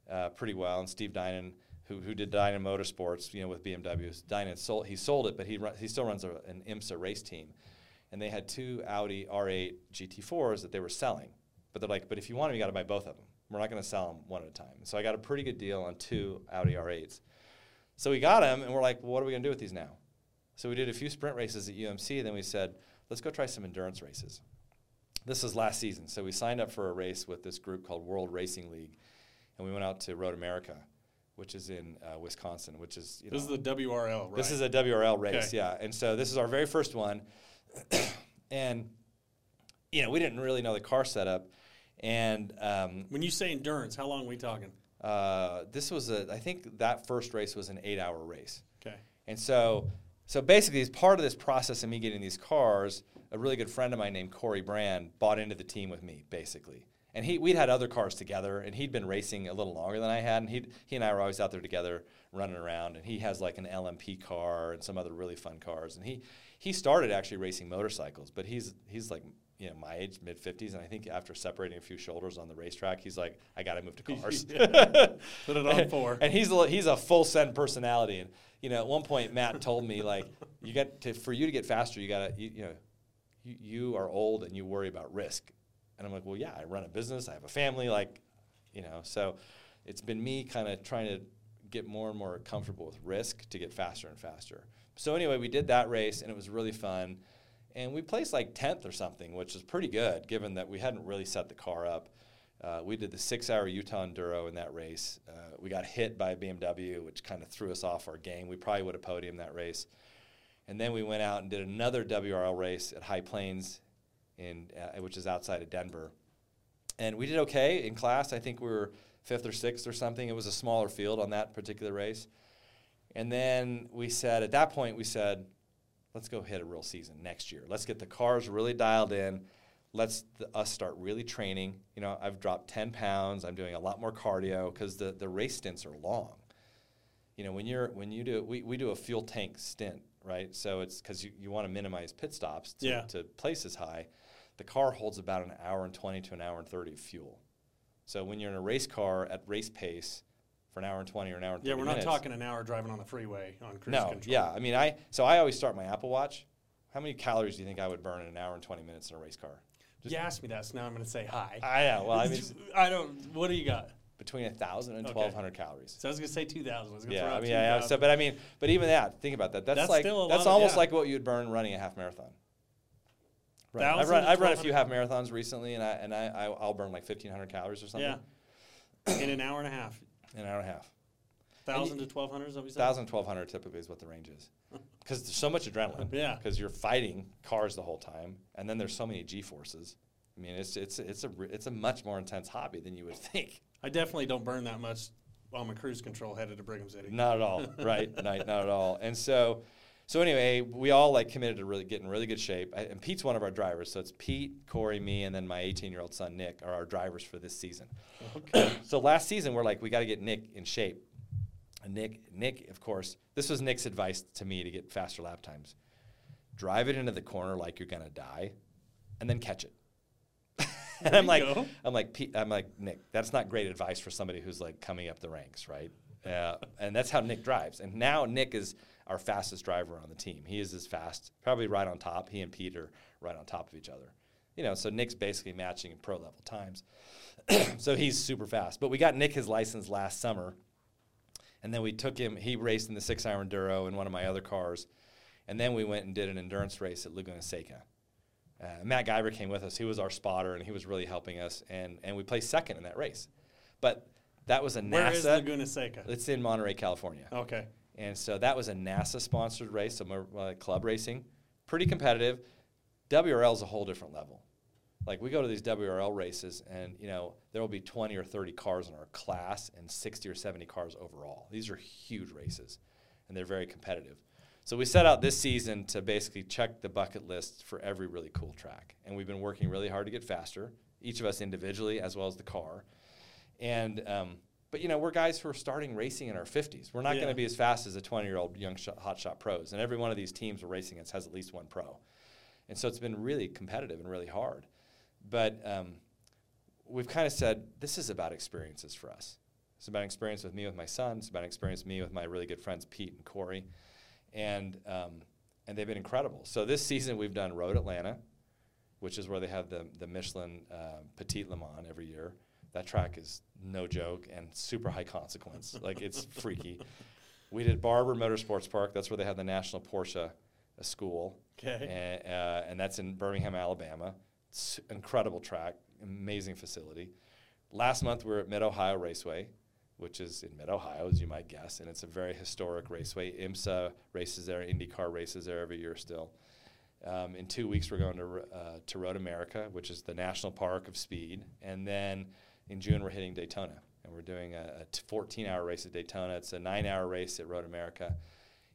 uh, pretty well. And Steve Dinan, who, who did Dinan Motorsports, you know, with BMWs, Dinan sold. He sold it, but he run, he still runs a, an IMSA race team. And they had two Audi R8 GT4s that they were selling. But they're like, but if you want them, you got to buy both of them. We're not going to sell them one at a time. So I got a pretty good deal on two Audi R8s. So we got them, and we're like, well, what are we going to do with these now? So we did a few sprint races at UMC. Then we said, let's go try some endurance races. This was last season. So we signed up for a race with this group called World Racing League, and we went out to Road America, which is in uh, Wisconsin, which is you This know, is the WRL, right? this is a WRL race, yeah. And so this is our very first one, *coughs* and you know we didn't really know the car setup, and um, when you say endurance, how long are we talking? uh, this was a I think that first race was an eight-hour race. Okay. And so, so basically, as part of this process of me getting these cars, a really good friend of mine named Corey Brand bought into the team with me, basically. And he, we'd had other cars together, and he'd been racing a little longer than I had. And he, he and I were always out there together running around. And he has like an LMP car and some other really fun cars. And he, he started actually racing motorcycles, but he's, he's like, you know, my age, mid 50s. And I think after separating a few shoulders on the racetrack, he's like, I got to move to cars. *laughs* Put it on four. and he's a, he's a full send personality. And you know, at one point, Matt told me like, you got to for you to get faster, you gotta you, you know, you, you are old and you worry about risk. And I'm like, well, yeah, I run a business, I have a family, like, you know, so it's been me kind of trying to get more and more comfortable with risk to get faster and faster. So anyway, we did that race and it was really fun. And we placed like 10th or something, which is pretty good given that we hadn't really set the car up. Uh, we did the six hour Utah Enduro in that race. Uh, we got hit by a BMW, which kind of threw us off our game. We probably would have podiumed that race. And then we went out and did another WRL race at High Plains, in, uh, which is outside of Denver. And we did okay in class. I think we were fifth or sixth or something. It was a smaller field on that particular race. And then we said, at that point, we said, let's go hit a real season next year. Let's get the cars really dialed in. Let's th- us start really training. You know, I've dropped 10 pounds. I'm doing a lot more cardio because the, the race stints are long. You know, when you're when you do we, we do a fuel tank stint right? So it's because you, you want to minimize pit stops to, Yeah. to places high. The car holds about an hour and 20 to an hour and 30 of fuel. So when you're in a race car at race pace for an hour and 20 or an hour and 30 Yeah, we're not minutes- talking an hour driving on the freeway on cruise no, control. yeah. I mean, I so I always start my Apple Watch. How many calories do you think I would burn in an hour and 20 minutes in a race car? you asked me that, so now I'm going to say hi. I know. Well, I mean, *laughs* I don't. What do you got? between 1,000 and Okay. 1,200 calories. So I was going to say 2,000. I was going to throw Yeah, I mean, yeah, yeah, so, but I mean, but even that, think about that. That's, That's like that's lot of- almost yeah. like what you'd burn running a half marathon. Right. I've run I've run a few half marathons recently, and I and I I- I'll burn like 1,500 calories or something yeah, *coughs* in an hour and a half. An hour and a half. Thousand to twelve hundred. Is what you said? 1,000, 1,200 typically is what the range is, *laughs* because there's so much adrenaline. Yeah. Because you're fighting cars the whole time, and then there's so many G forces. I mean, it's it's it's a it's a much more intense hobby than you would think. I definitely don't burn that much on my cruise control headed to Brigham City. Not at all, right? not, not at all. And so, so anyway, we all like committed to really get in really good shape. I, and Pete's one of our drivers, so it's Pete, Corey, me, and then my 18-year-old son Nick are our drivers for this season. Okay. *clears throat* So last season, we're like, we got to get Nick in shape. And Nick, Nick, of course, this was Nick's advice to me to get faster lap times. Drive it into the corner like you're gonna die, and then catch it. *laughs* and I'm like, go. I'm like, Pete, I'm like, Nick, that's not great advice for somebody who's like coming up the ranks, right? Yeah, and that's how Nick drives. And now Nick is our fastest driver on the team. He is as fast, probably right on top. He and Pete are right on top of each other. You know, so Nick's basically matching in pro level times. *clears throat* so he's super fast. But we got Nick his license last summer, and then we took him. He raced in the six hour enduro in one of my other cars, and then we went and did an endurance race at Laguna Seca. Uh, Matt Guyver came with us. He was our spotter, and he was really helping us. And and we placed second in that race. But that was a Where is NASA. Laguna Seca? It's in Monterey, California. Okay. And so that was a NASA sponsored race, so like club racing, pretty competitive. WRL is a whole different level. Like we go to these WRL races, and you know there will be 20 or 30 cars in our class, and 60 or 70 cars overall. These are huge races, and they're very competitive. So we set out this season to basically check the bucket list for every really cool track, and we've been working really hard to get faster, each of us individually as well as the car. And um, but you know we're guys who are starting racing in our 50s. We're not Yeah. going to be as fast as the 20 year old young shot, hotshot pros, and every one of these teams we're racing against has at least one pro. And so it's been really competitive and really hard. But um, we've kind of said this is about experiences for us. It's about experience with me with my son. It's about experience with me with my really good friends Pete and Corey, and um, and they've been incredible. So this season we've done Road Atlanta, which is where they have the the Michelin uh, Petit Le Mans every year. That track is no joke and super high consequence. like it's *laughs* freaky. We did Barber Motorsports Park. That's where they have the National Porsche School Okay. and, uh, and that's in Birmingham, Alabama. It's incredible track, amazing facility. Last month we were at Mid Ohio Raceway, which is in Mid Ohio, as you might guess, and it's a very historic raceway. IMSA races there, IndyCar races there every year still. Um, in two weeks we're going to uh, to Road America, which is the national park of speed, and then in June we're hitting Daytona, and we're doing a 14-hour race at Daytona. It's a nine-hour race at Road America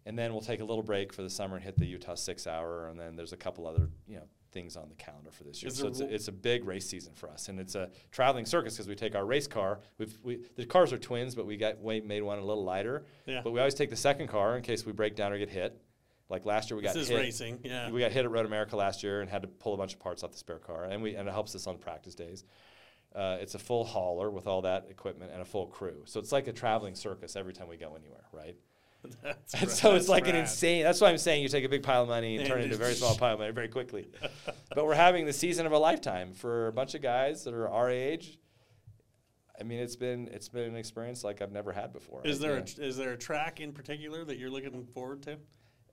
and then we'll take a little break for the summer and hit the Utah six hour, and then there's a couple other you know things on the calendar for this year. Is So it's a, it's a big race season for us, and it's a traveling circus because we take our race car. We've we, the cars are twins, but we got way, made one a little lighter. Yeah. But we always take the second car in case we break down or get hit. Like last year, we got hit. This got is hit. racing. Yeah. We got hit at Road America last year and had to pull a bunch of parts off the spare car, and we and it helps us on practice days. Uh, it's a full hauler with all that equipment and a full crew, so it's like a traveling circus every time we go anywhere, right? *laughs* That's And so it's like an insane. That's why I'm saying you take a big pile of money and, And turn it into a very small pile of money very quickly. *laughs* but we're having the season of a lifetime for a bunch of guys that are our age. I mean, it's been it's been an experience like I've never had before. Is Like, there you a, is there a track in particular that you're looking forward to?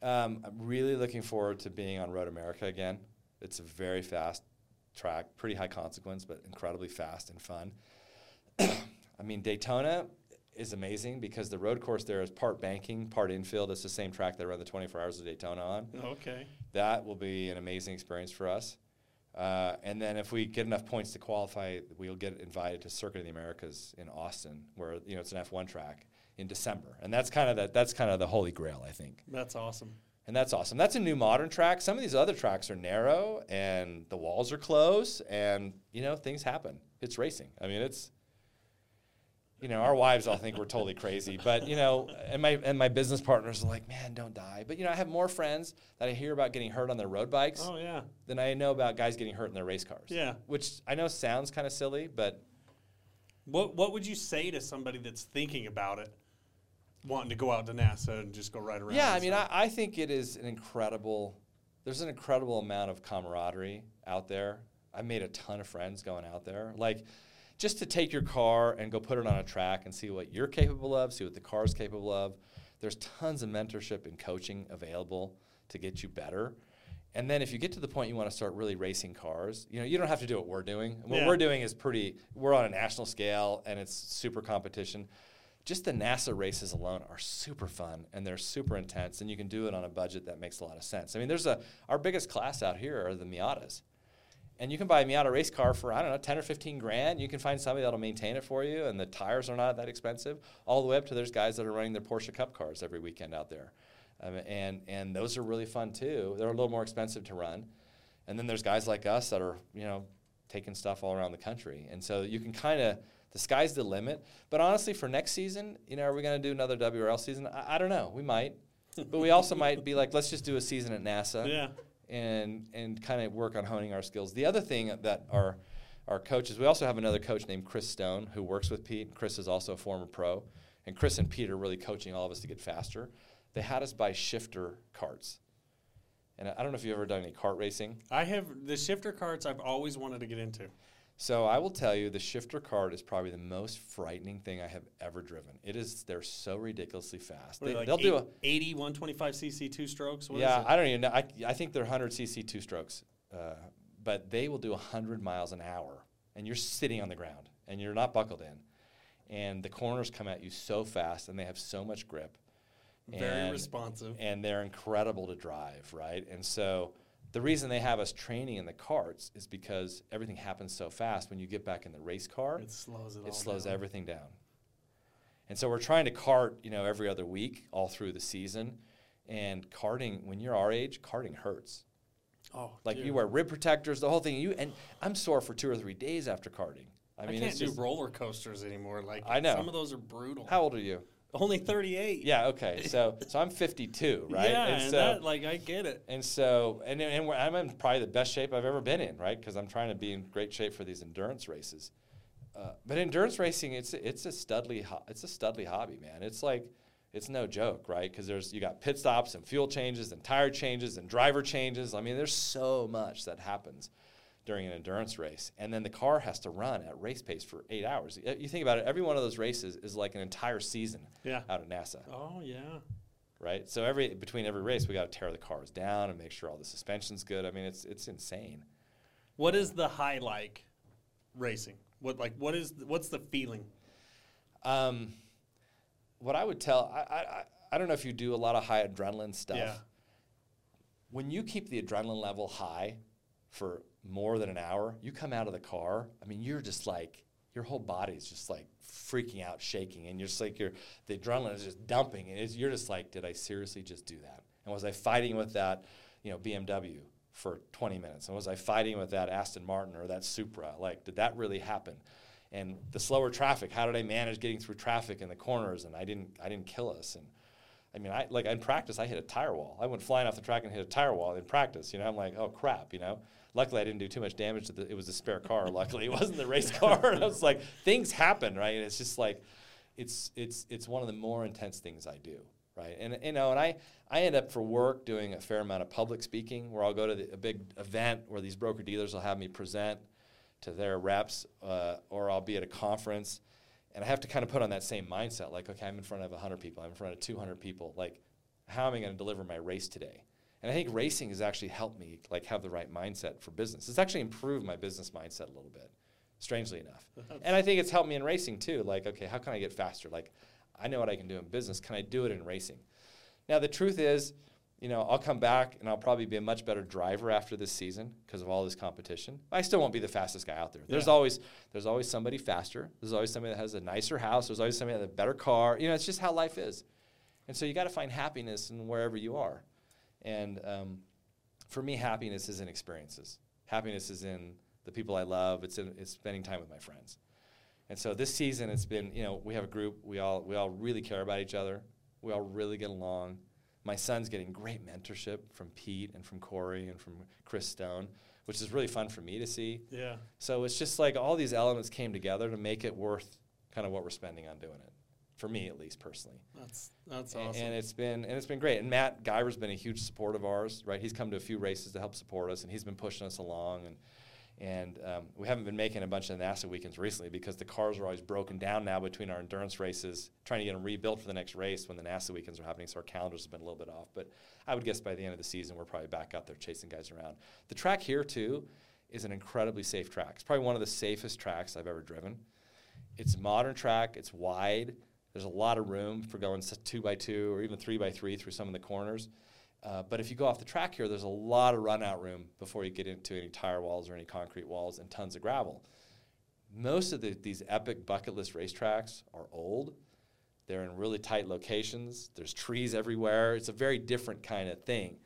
um, I'm really looking forward to being on Road America again. It's a very fast track, pretty high consequence, but incredibly fast and fun. *coughs* I mean, Daytona is amazing because the road course there is part banking, part infield. It's the same track that they run the 24 Hours of Daytona on. Okay. That will be an amazing experience for us. Uh, and then if we get enough points to qualify, we'll get invited to Circuit of the Americas in Austin, where you know it's an F1 track in December, and that's kind of the, that's kind of the holy grail, I think. That's awesome. And that's awesome. That's a new modern track. Some of these other tracks are narrow and the walls are close, and you know things happen. It's racing. I mean, it's you know, our wives all think we're totally crazy, but you know, and my and my business partners are like, man, don't die. But you know, I have more friends that I hear about getting hurt on their road bikes Oh yeah. than I know about guys getting hurt in their race cars. Yeah. which I know sounds kind of silly, but What What would you say to somebody that's thinking about it, wanting to go out to NASA and just go right around? yeah, I mean. I, I think it is an incredible. There's an incredible amount of camaraderie out there. I made a ton of friends going out there, like. Just to take your car and go put it on a track and see what you're capable of, see what the car's capable of. There's tons of mentorship and coaching available to get you better. And then if you get to the point you want to start really racing cars, you know, you don't have to do what we're doing. What Yeah. we're doing is pretty we're on a national scale and it's super competition. Just the NASA races alone are super fun and they're super intense and you can do it on a budget that makes a lot of sense. I mean, there's a our biggest class out here are the Miatas. And you can buy a Miata race car for I don't know, 10 or 15 grand. You can find somebody that'll maintain it for you and the tires are not that expensive. All the way up to there's guys that are running their Porsche Cup cars every weekend out there. Um, and and those are really fun too. They're a little more expensive to run. And then there's guys like us that are, you know, taking stuff all around the country. And so you can kind of, the sky's the limit. But honestly, for next season, you know, are we going to do another WRL season? I, I don't know. We might. *laughs* but we also might be like, let's just do a season at NASA yeah. and and kind of work on honing our skills. The other thing that our our coaches, we also have another coach named Chris Stone who works with Pete. Chris is also a former pro, and Chris and Pete are really coaching all of us to get faster. They had us buy shifter carts, and I don't know if you've ever done any kart racing. I have the shifter carts. I've always wanted to get into. So I will tell you, the shifter cart is probably the most frightening thing I have ever driven. It is they're so ridiculously fast. What They, like will do a 80, 125 cc two strokes. What is yeah? I don't even know. I, I think they're 100 cc two strokes, uh, but they will do 100 miles an hour, and you're sitting on the ground and you're not buckled in, and the corners come at you so fast, and they have so much grip, very and- responsive. and they're incredible to drive, right? And so the reason they have us training in the carts is because everything happens so fast. When you get back in the race car, It slows it. all it slows down. everything down. And so we're trying to cart, you know, every other week all through the season. And carting, when you're our age, carting hurts. Oh, Like dude. you wear rib protectors, the whole thing. You and I'm sore for two or three days after carting. I mean, I, can't do roller coasters anymore. Like I know. some of those are brutal. how old are you? Only thirty eight. Yeah, okay. So so I'm 52, *laughs* right? Yeah, and and so that, like I get it. and so and and I'm in probably the best shape I've ever been in, right? Because I'm trying to be in great shape for these endurance races. Uh, but endurance racing, it's it's a studly ho- it's a studly hobby, man. It's like it's no joke, right? Because there's you got pit stops and fuel changes and tire changes and driver changes. I mean, there's so much that happens during an endurance race, and then the car has to run at race pace for eight hours. You think about it, every one of those races is like an entire season Yeah. out of NASA Oh yeah. right? So every between every race, we got to tear the cars down and make sure all the suspension's good. I mean, it's it's insane. What is the high like racing? What like what is what's the feeling? Um, what I would tell, I, I I- I don't know if you do a lot of high adrenaline stuff. Yeah. When you keep the adrenaline level high for more than an hour, you come out of the car. I mean, you're just like your whole body's just like freaking out, shaking, and you're just like you're the adrenaline is just dumping, and you're just like, did I seriously just do that? And was I fighting with that, you know, BMW for 20 minutes? And was I fighting with that Aston Martin or that Supra? Like, did that really happen? And the slower traffic, how did I manage getting through traffic in the corners? And I didn't, I didn't kill us. And I mean, I like in practice, I hit a tire wall. I went flying off the track and hit a tire wall in practice. You know, I'm like, oh crap. You know, luckily I didn't do too much damage. To the, it was a spare car. *laughs* luckily, it wasn't the race car. *laughs* and I was like, things happen, right? And it's just like, it's it's it's one of the more intense things I do, right? And you know, and I I end up for work doing a fair amount of public speaking, where I'll go to the, a big event where these broker dealers will have me present to their reps, uh, or I'll be at a conference and I have to kind of put on that same mindset like, okay, I'm in front of 100 people, I'm in front of 200 people. Like, how am I going to deliver my race today? And I think racing has actually helped me like have the right mindset for business. It's actually improved my business mindset a little bit, strangely enough. *laughs* and I think it's helped me in racing too. Like, okay, how can I get faster? Like, I know what I can do in business. Can I do it in racing? Now, the truth is, you know, I'll come back and I'll probably be a much better driver after this season because of all this competition. I still won't be the fastest guy out there. There's Yeah. always there's always somebody faster. There's always somebody that has a nicer house. There's always somebody that has a better car. You know, it's just how life is. And so you got to find happiness in wherever you are. And um, for me, happiness is in experiences. Happiness is in the people I love. It's in it's spending time with my friends. And so this season, it's been you know we have a group we all we all really care about each other. We all really get along. My son's getting great mentorship from Pete and from Corey and from Chris Stone, which is really fun for me to see. Yeah. So it's just like all these elements came together to make it worth kind of what we're spending on doing it. For me, at least personally. That's that's awesome. And it's been and it's been great. And Matt Guyver's been a huge support of ours, right? He's come to a few races to help support us, and he's been pushing us along. And and um, we haven't been making a bunch of NASA weekends recently because the cars are always broken down now between our endurance races, trying to get them rebuilt for the next race when the NASA weekends are happening. So our calendars have been a little bit off. But I would guess by the end of the season, we're probably back out there chasing guys around. The track here too is an incredibly safe track. It's probably one of the safest tracks I've ever driven. It's a modern track. It's wide. There's a lot of room for going two by two or even three by three through some of the corners. Uh, but if you go off the track here, there's a lot of run out room before you get into any tire walls or any concrete walls and tons of gravel. Most of the, these epic bucket list racetracks are old. They're in really tight locations. There's trees everywhere. It's a very different kind of thing.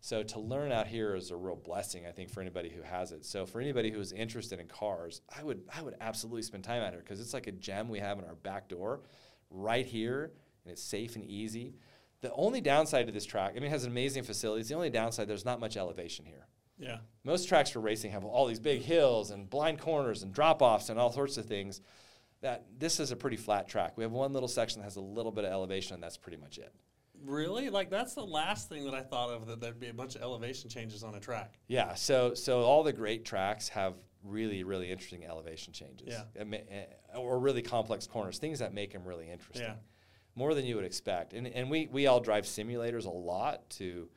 So to learn out here is a real blessing, I think, for anybody who has it. So for anybody who is interested in cars, I would I would absolutely spend time out here because it's like a gem we have in our back door, right here, and it's safe and easy. The only downside to this track, I mean, it has an amazing facilities. The only downside, there's not much elevation here. yeah. Most tracks for racing have all these big hills and blind corners and drop offs and all sorts of things. That this is a pretty flat track. We have one little section that has a little bit of elevation, and that's pretty much it. Really? Like that's the last thing that I thought of that there'd be a bunch of elevation changes on a track. Yeah, so so all the great tracks have really really interesting elevation changes. Yeah. And ma- eh, or really complex corners, things that make them really interesting. Yeah. More than you would expect. And and we we all drive simulators a lot to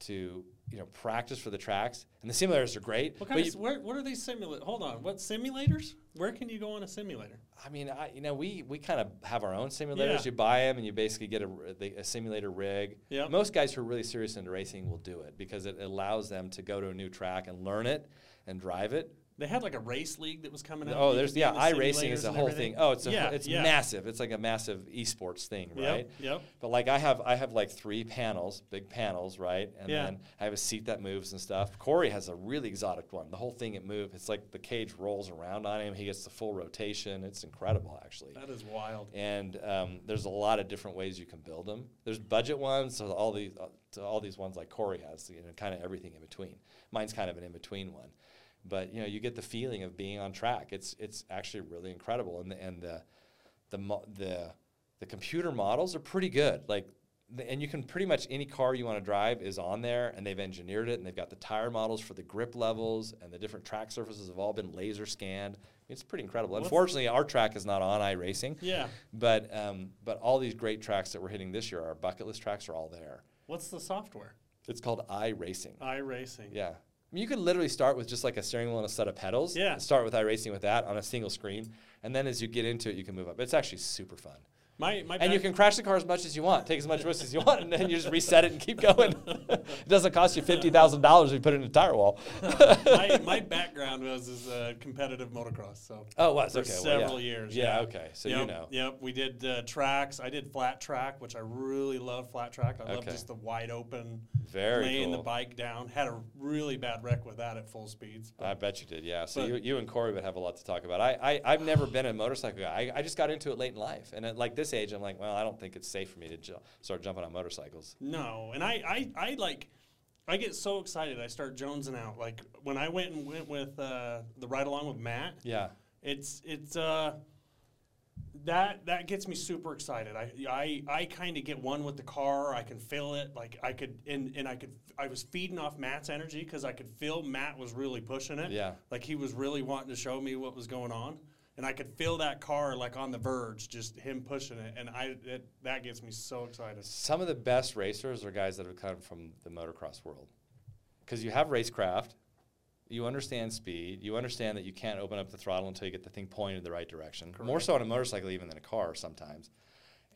to you know practice for the tracks. And the simulators are great. What kind you- where, what are these simulators? Hold on. What simulators? Where can you go on a simulator? I mean, I, you know, we, we kind of have our own simulators. Yeah. You buy them and you basically get a, a simulator rig. Yep. Most guys who are really serious into racing will do it because it allows them to go to a new track and learn it and drive it. They had like a race league that was coming out. Oh, there's yeah, the iRacing is a whole everything. thing. Oh, it's a, yeah, it's yeah. massive. It's like a massive esports thing, right? Yep. But like I have I have like three panels, big panels, right? And Yeah. then I have a seat that moves and stuff. Corey has a really exotic one. The whole thing it moves. It's like the cage rolls around on him. He gets the full rotation. It's incredible actually. That is wild. And um, there's a lot of different ways you can build them. There's budget ones, so all these uh, to all these ones like Corey has, you know, kind of everything in between. Mine's kind of an in between one, but you know, you get the feeling of being on track. It's it's actually really incredible, and the, and the the mo- the the computer models are pretty good. Like, the, and you can pretty much any car you want to drive is on there, and they've engineered it, and they've got the tire models for the grip levels, and the different track surfaces have all been laser scanned. It's pretty incredible. Unfortunately, our track is not on iRacing. Yeah. But um, but all these great tracks that we're hitting this year, our bucket list tracks are all there. What's the software? It's called iRacing. iRacing. Yeah. I mean, you could literally start with just like a steering wheel and a set of pedals. Yeah. Start with iRacing with that on a single screen, and then as you get into it, you can move up. It's actually super fun. My my And you can crash the car as much as you want, take as much risk as you want, and then you just reset it and keep going. *laughs* it doesn't cost you fifty thousand dollars if you put it in a tire wall. *laughs* my, my *laughs* background was as a competitive motocross, so Oh, it was for okay. well, several yeah. years. Yeah. Okay. So yep, you know. Yep. We did uh, tracks. I did flat track, which I really love. Flat track. I love just the wide open, Very laying the bike down. Had a really bad wreck with that at full speeds. but- I bet you did, yeah. So you, you and Corey would have a lot to talk about. I, I, I've never been a motorcycle guy. I, I just got into it late in life. And at like this age, I'm like, well, I don't think it's safe for me to ju- start jumping on motorcycles. No, and I, I, I like, I get so excited. I start jonesing out. Like when I went and went with uh, the ride along with Matt. Yeah. It's it's uh that that gets me super excited. I I, I kind of get one with the car. I can feel it. Like I could and and I could I was feeding off Matt's energy because I could feel Matt was really pushing it. Yeah. Like he was really wanting to show me what was going on. And I could feel that car like on the verge, just him pushing it, and I it, that gets me so excited. Some of the best racers are guys that have come from the motocross world. Because you have racecraft, you understand speed, you understand that you can't open up the throttle until you get the thing pointed in the right direction. Correct. More so on a motorcycle even than a car sometimes.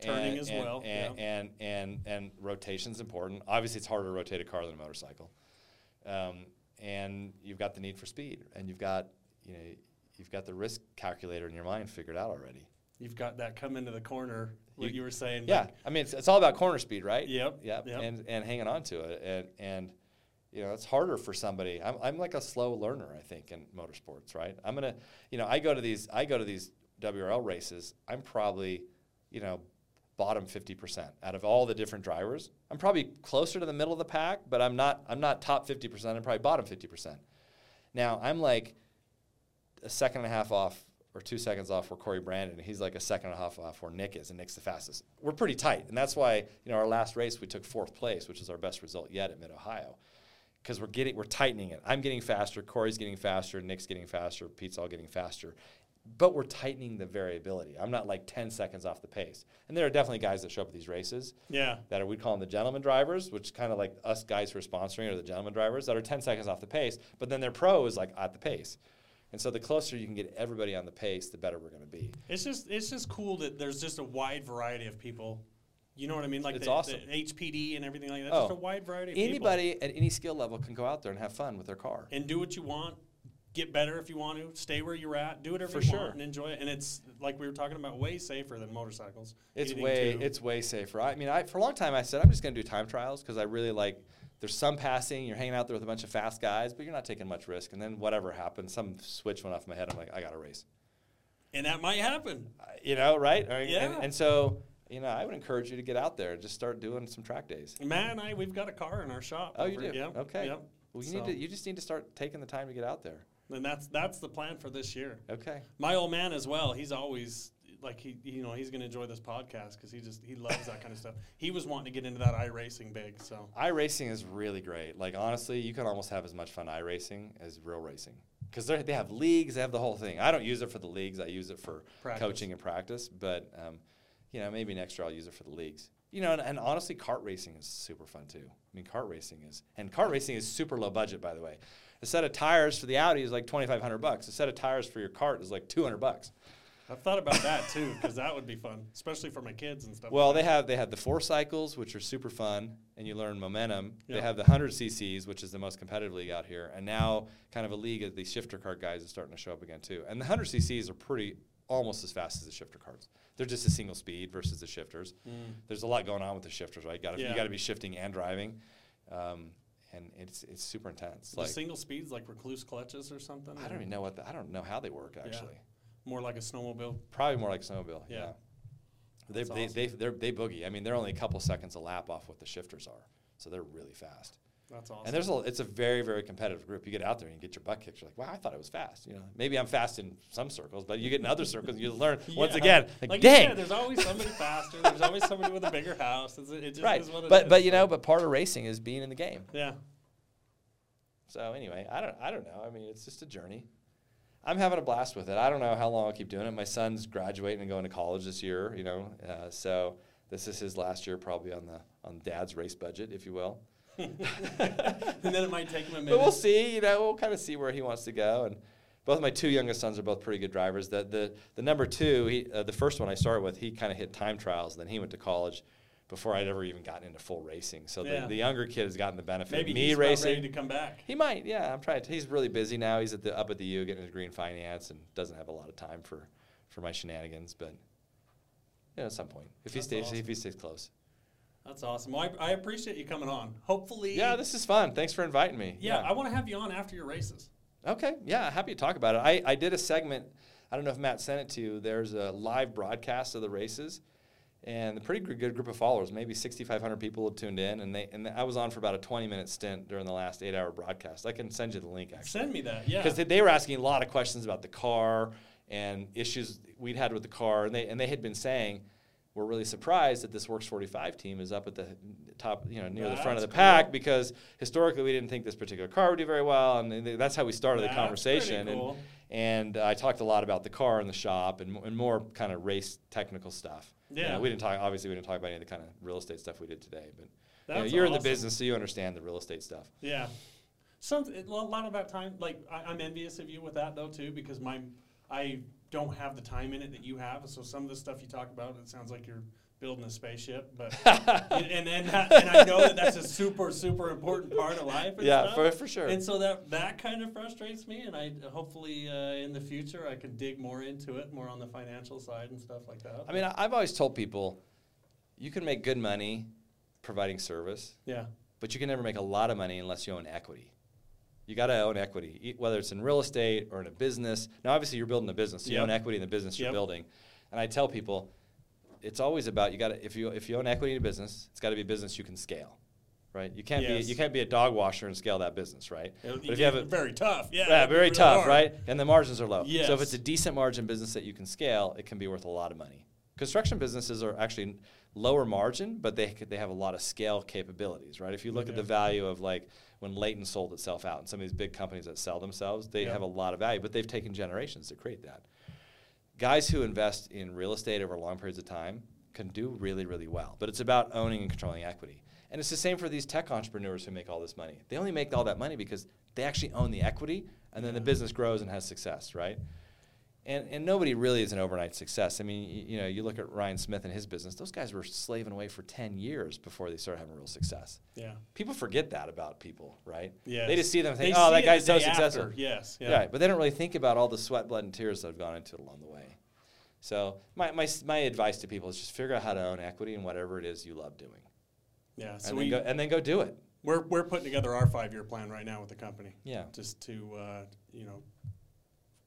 Turning And- as and- well, And, yeah. and, and, and rotation's important. Obviously, it's harder to rotate a car than a motorcycle. Um, and you've got the need for speed, and you've got, you know, you've got the risk calculator in your mind figured out already. You've got that come into the corner. What You- you, were saying. Yeah, like, I mean, it's, it's all about corner speed, right? Yep, Yep. yep. And and hanging on to it, and and you know, it's harder for somebody. I'm I'm like a slow learner, I think, in motorsports, right? I'm gonna, you know, I go to these I go to these WRL races, I'm probably, you know, bottom 50% out of all the different drivers. I'm probably closer to the middle of the pack, but I'm not I'm not top 50%, I'm probably bottom 50%. Now, I'm like a second and a half off or two seconds off where Corey Brandon, and he's like a second and a half off where Nick is, and Nick's the fastest. We're pretty tight, and that's why you know our last race we took fourth place, which is our best result yet at Mid Ohio, because we're getting we're tightening it. I'm getting faster, Corey's getting faster, Nick's getting faster, Pete's all getting faster, but we're tightening the variability. I'm not like 10 seconds off the pace, and there are definitely guys that show up at these races Yeah. that are we call them the gentleman drivers, which kind of like us guys who are sponsoring are the gentleman drivers that are 10 seconds off the pace, but then their pro is like at the pace. And so the closer you can get everybody on the pace, the better we're going to be. It's just it's just cool that there's just a wide variety of people. You know what I mean? Like It's the, awesome. the HPD and everything like that. Oh. Just a wide variety of people. Anybody at any skill level can go out there and have fun with their car. and do what you want. Get better if you want to. Stay where you're at. Do whatever For you sure. want and enjoy it. And it's like we were talking about, way safer than motorcycles. It's way it's way safer. I mean, I for a long time I said I'm just going to do time trials because I really like. There's some passing. You're hanging out there with a bunch of fast guys, but you're not taking much risk. And then whatever happens, some switch went off my head. I'm like, I got to race. and that might happen. you know, right? Or- Yeah. And, and so, you know, I would encourage you to get out there and just start doing some track days. Matt and I, we've got a car in our shop. Oh, you over- do? Yep. Okay. Yep. Well, you So- need to. You just need to start taking the time to get out there. And that's that's the plan for this year. Okay. My old man as well. He's always like he, you know, he's going to enjoy this podcast because he just he loves that kind of stuff. He was wanting to get into that iRacing big. So iRacing is really great. Like honestly, you can almost have as much fun iRacing as real racing because they have leagues. They have the whole thing. I don't use it for the leagues. I use it for Practice. coaching and practice. But um, you know, maybe next year I'll use it for the leagues. You know, and, and honestly, kart racing is super fun too. I mean, kart racing is, and kart racing is super low budget, by the way. A set of tires for the Audi is like twenty five hundred bucks. A set of tires for your cart is like two hundred bucks. I've thought about that too because that would be fun, especially for my kids and stuff. Well, like they have they have the four cycles, which are super fun, and you learn momentum. Yeah. They have the hundred CCs, which is the most competitive league out here, and now kind of a league of these shifter cart guys is starting to show up again too. And the hundred CCs are pretty almost as fast as the shifter carts. They're just a single speed versus the shifters. There's a lot going on with the shifters, right? Got Mm. Yeah. you got to be shifting and driving, um, and it's it's super intense. the Like single speeds like recluse clutches or something. I don't even know what the, I don't know how they work actually. More like a snowmobile. Probably more like a snowmobile. Yeah. Yeah. They, That's they, awesome. they, they're, they boogie. I mean, they're only a couple seconds a lap off what the shifters are. So they're really fast. That's awesome. And there's a, it's a very, very competitive group. You get out there and you get your butt kicked. You're like, wow, I thought it was fast. You know, maybe I'm fast in some circles, but you get in other circles, you learn *laughs* once again, like, like dang. said, there's always somebody *laughs* faster. There's always somebody with a bigger house. It's, it just right. is what it But, is. but, you know, but part of racing is being in the game. yeah. So anyway, I don't, I don't know. I mean, it's just a journey. I'm having a blast with it. I don't know how long I'll keep doing it. My son's graduating and going to college this year, you know, uh, so this is his last year probably on the on dad's race budget, if you will. *laughs* and then it might take him a minute. But we'll see. You know, we'll kind of see where he wants to go. And both my two youngest sons are both pretty good drivers. The the the number two, he uh, the first one I started with, he kind of hit time trials. Then he went to college before I'd ever even gotten into full racing. So Yeah. the, the younger kid has gotten the benefit Maybe of me racing. ready to come back. He might, yeah. I'm trying. To, he's really busy now. He's at the up at the U getting his green finance and doesn't have a lot of time for for my shenanigans. But yeah, at some point, if he stays awesome. if he stays close. That's awesome. Well, I, I appreciate you coming on. Hopefully, Yeah, this is fun. Thanks for inviting me. Yeah, I want to have you on after your races. Okay, yeah, happy to talk about it. I, I did a segment, I don't know if Matt sent it to you. There's a live broadcast of the races, and a pretty good, good group of followers, maybe 6,500 people had tuned in, and they and I was on for about a 20 minute stint during the last eight hour broadcast. I can send you the link actually. Send me that. Yeah. Because they, they were asking a lot of questions about the car and issues we'd had with the car, and they and they had been saying. We're really surprised that this Works 45 team is up at the top, you know, near the front of the That's pack because historically we didn't think this particular car would do very well, and th- that's how we started That's the conversation. cool. And, and I talked a lot about the car in the shop and, and more kind of race technical stuff. You know, Yeah. we didn't talk. Obviously, we didn't talk about any of the kind of real estate stuff we did today, but you know, you're in the business, so you understand the real estate stuff. Yeah. Some a lot of that time, like I, I'm envious of you with that though too, because my I don't have the time in it that you have. So some of the stuff you talk about, it sounds like you're building a spaceship, but and *laughs* and, and, that, and I know that that's a super super important part of life. And Yeah, stuff. for- for sure. And so that that kind of frustrates me, and I hopefully uh, in the future I can dig more into it, more on the financial side and stuff like that. I mean, I- I've always told people you can make good money providing service, yeah, but you can never make a lot of money unless you own equity. You got to own equity, whether it's in real estate or in a business. Now, obviously, you're building a business, so you own equity in the business you're building. And I tell people, it's always about you got to if you if you own equity in a business, it's got to be a business you can scale, right? You can't Yes. be you can't be a dog washer and scale that business, right? It'll- But if you have a very tough, yeah, yeah, very really tough, hard. right? And the margins are low. So if it's a decent margin business that you can scale, it can be worth a lot of money. Construction businesses are actually lower margin, but they they have a lot of scale capabilities, right? If you look They at the value of like when Layton sold itself out, and some of these big companies that sell themselves, they Yeah. have a lot of value, but they've taken generations to create that. Guys who invest in real estate over long periods of time can do really, really well. But it's about owning and controlling equity. And it's the same for these tech entrepreneurs who make all this money. They only make all that money because they actually own the equity and then the business grows and has success, right? And, and nobody really is an overnight success. I mean, you, you know, you look at Ryan Smith and his business, those guys were slaving away for 10 years before they started having real success. Yeah. People forget that about people, right? Yes. They just see them and think, They oh, that guy's so successful. after, Yes. Yeah. Yeah. but they don't really think about all the sweat, blood, and tears that have gone into it along the way. So my, my, my advice to people is just figure out how to own equity in whatever it is you love doing. Yeah. So and, we then go, and then go do it. we're we're putting together our five year plan right now with the company. Yeah. Just to uh, you know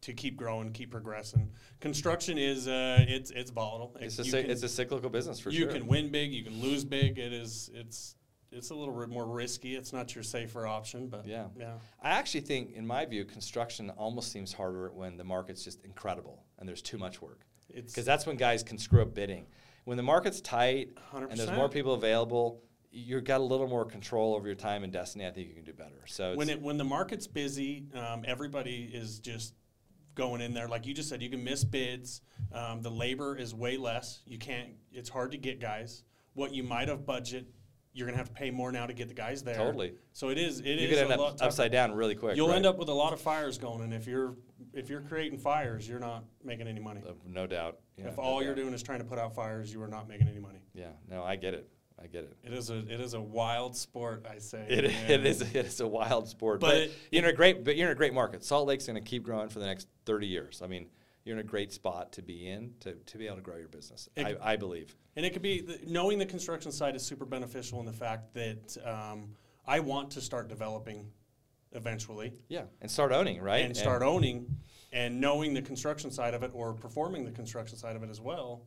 to keep growing, keep progressing. Construction is uh, it's it's volatile. It's a, can- it's a cyclical business for you sure. You can win big, you can lose big. It is it's it's a little bit more risky. It's not your safer option, but Yeah. yeah. I actually think, in my view, construction almost seems harder when the market's just incredible and there's too much work. It's Because that's when guys can screw up bidding. When the market's tight and there's more people available, you've got a little more control over your time and destiny. I think you can do better. So when it when the market's busy, um, everybody is just going in there. Like you just said, you can miss bids. Um, the labor is way less. You can't. It's hard to get guys. What you might have budget, you're gonna have to pay more now to get the guys there. Totally. So it is. It you is could end up upside down really quick. You'll right? end up with a lot of fires going, and if you're if you're creating fires, you're not making any money. Uh, no doubt. Yeah, if no all you're doing is trying to put out fires, you are not making any money. Yeah, no, I get it. I get it. It is a it is a wild sport, I say. It, it is it is a wild sport, But but, it- you're in a great but you're in a great market. Salt Lake's going to keep growing for the next 30 years. I mean, you're in a great spot to be in to, to be able to grow your business. It- I, I believe. And it could be the, knowing the construction side is super beneficial in the fact that um, I want to start developing eventually Yeah, and start owning right and start owning and knowing the construction side of it or performing the construction side of it as well.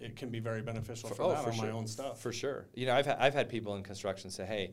It can be very beneficial for, oh, that for on sure. my own stuff. For sure. You know, I've had, I've had people in construction say, "Hey,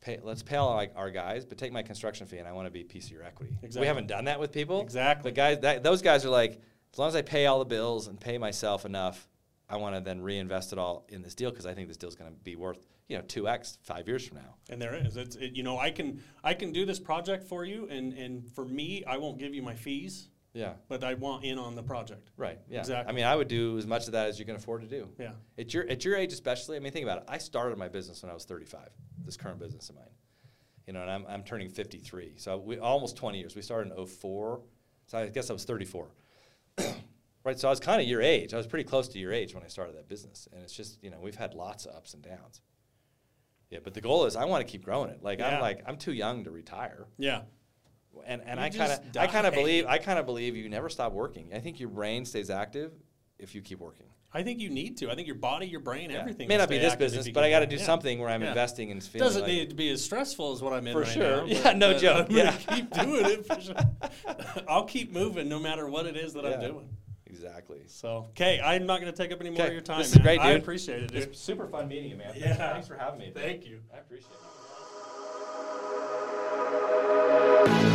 pay, let's pay all like our guys, but take my construction fee, and I want to be a piece of your equity." Exactly. We haven't done that with people. Exactly. The guys, that, those guys are like, as long as I pay all the bills and pay myself enough, I want to then reinvest it all in this deal because I think this deal is going to be worth, you know, two x five years from now. And there is. It's it, you know I can I can do this project for you, and and for me I won't give you my fees, Yeah. but I want in on the project. Right. Yeah. Exactly. I mean, I would do as much of that as you can afford to do. Yeah. At your at your age, especially. I mean, think about it. I started my business when I was 35. This current business of mine. You know, and I'm I'm turning 53. So we almost 20 years. We started in 04. So I guess I was 34. *clears throat* right. So I was kind of your age. I was pretty close to your age when I started that business. And it's just you know we've had lots of ups and downs. Yeah, but the goal is I want to keep growing it. Like Yeah. I'm like I'm too young to retire. Yeah. And and You I kind of I kind of believe I kind of believe you never stop working. I think your brain stays active if you keep working. I think you need to. I think your body, your brain, Yeah. everything. May not be this business, but I got to do Yeah. something where I'm Yeah. investing and feeling Doesn't like, need to be as stressful as what I'm in For right sure. now. *laughs* Yeah, no joke. I'm Yeah. keep doing it. For sure. *laughs* I'll keep moving no matter what it is that I'm doing. exactly. So, okay, I'm not going to take up any more of your time. this is man. great, I appreciate it, dude. It's super fun meeting you, man. Yeah. Thanks for having me. Thank you. I appreciate it.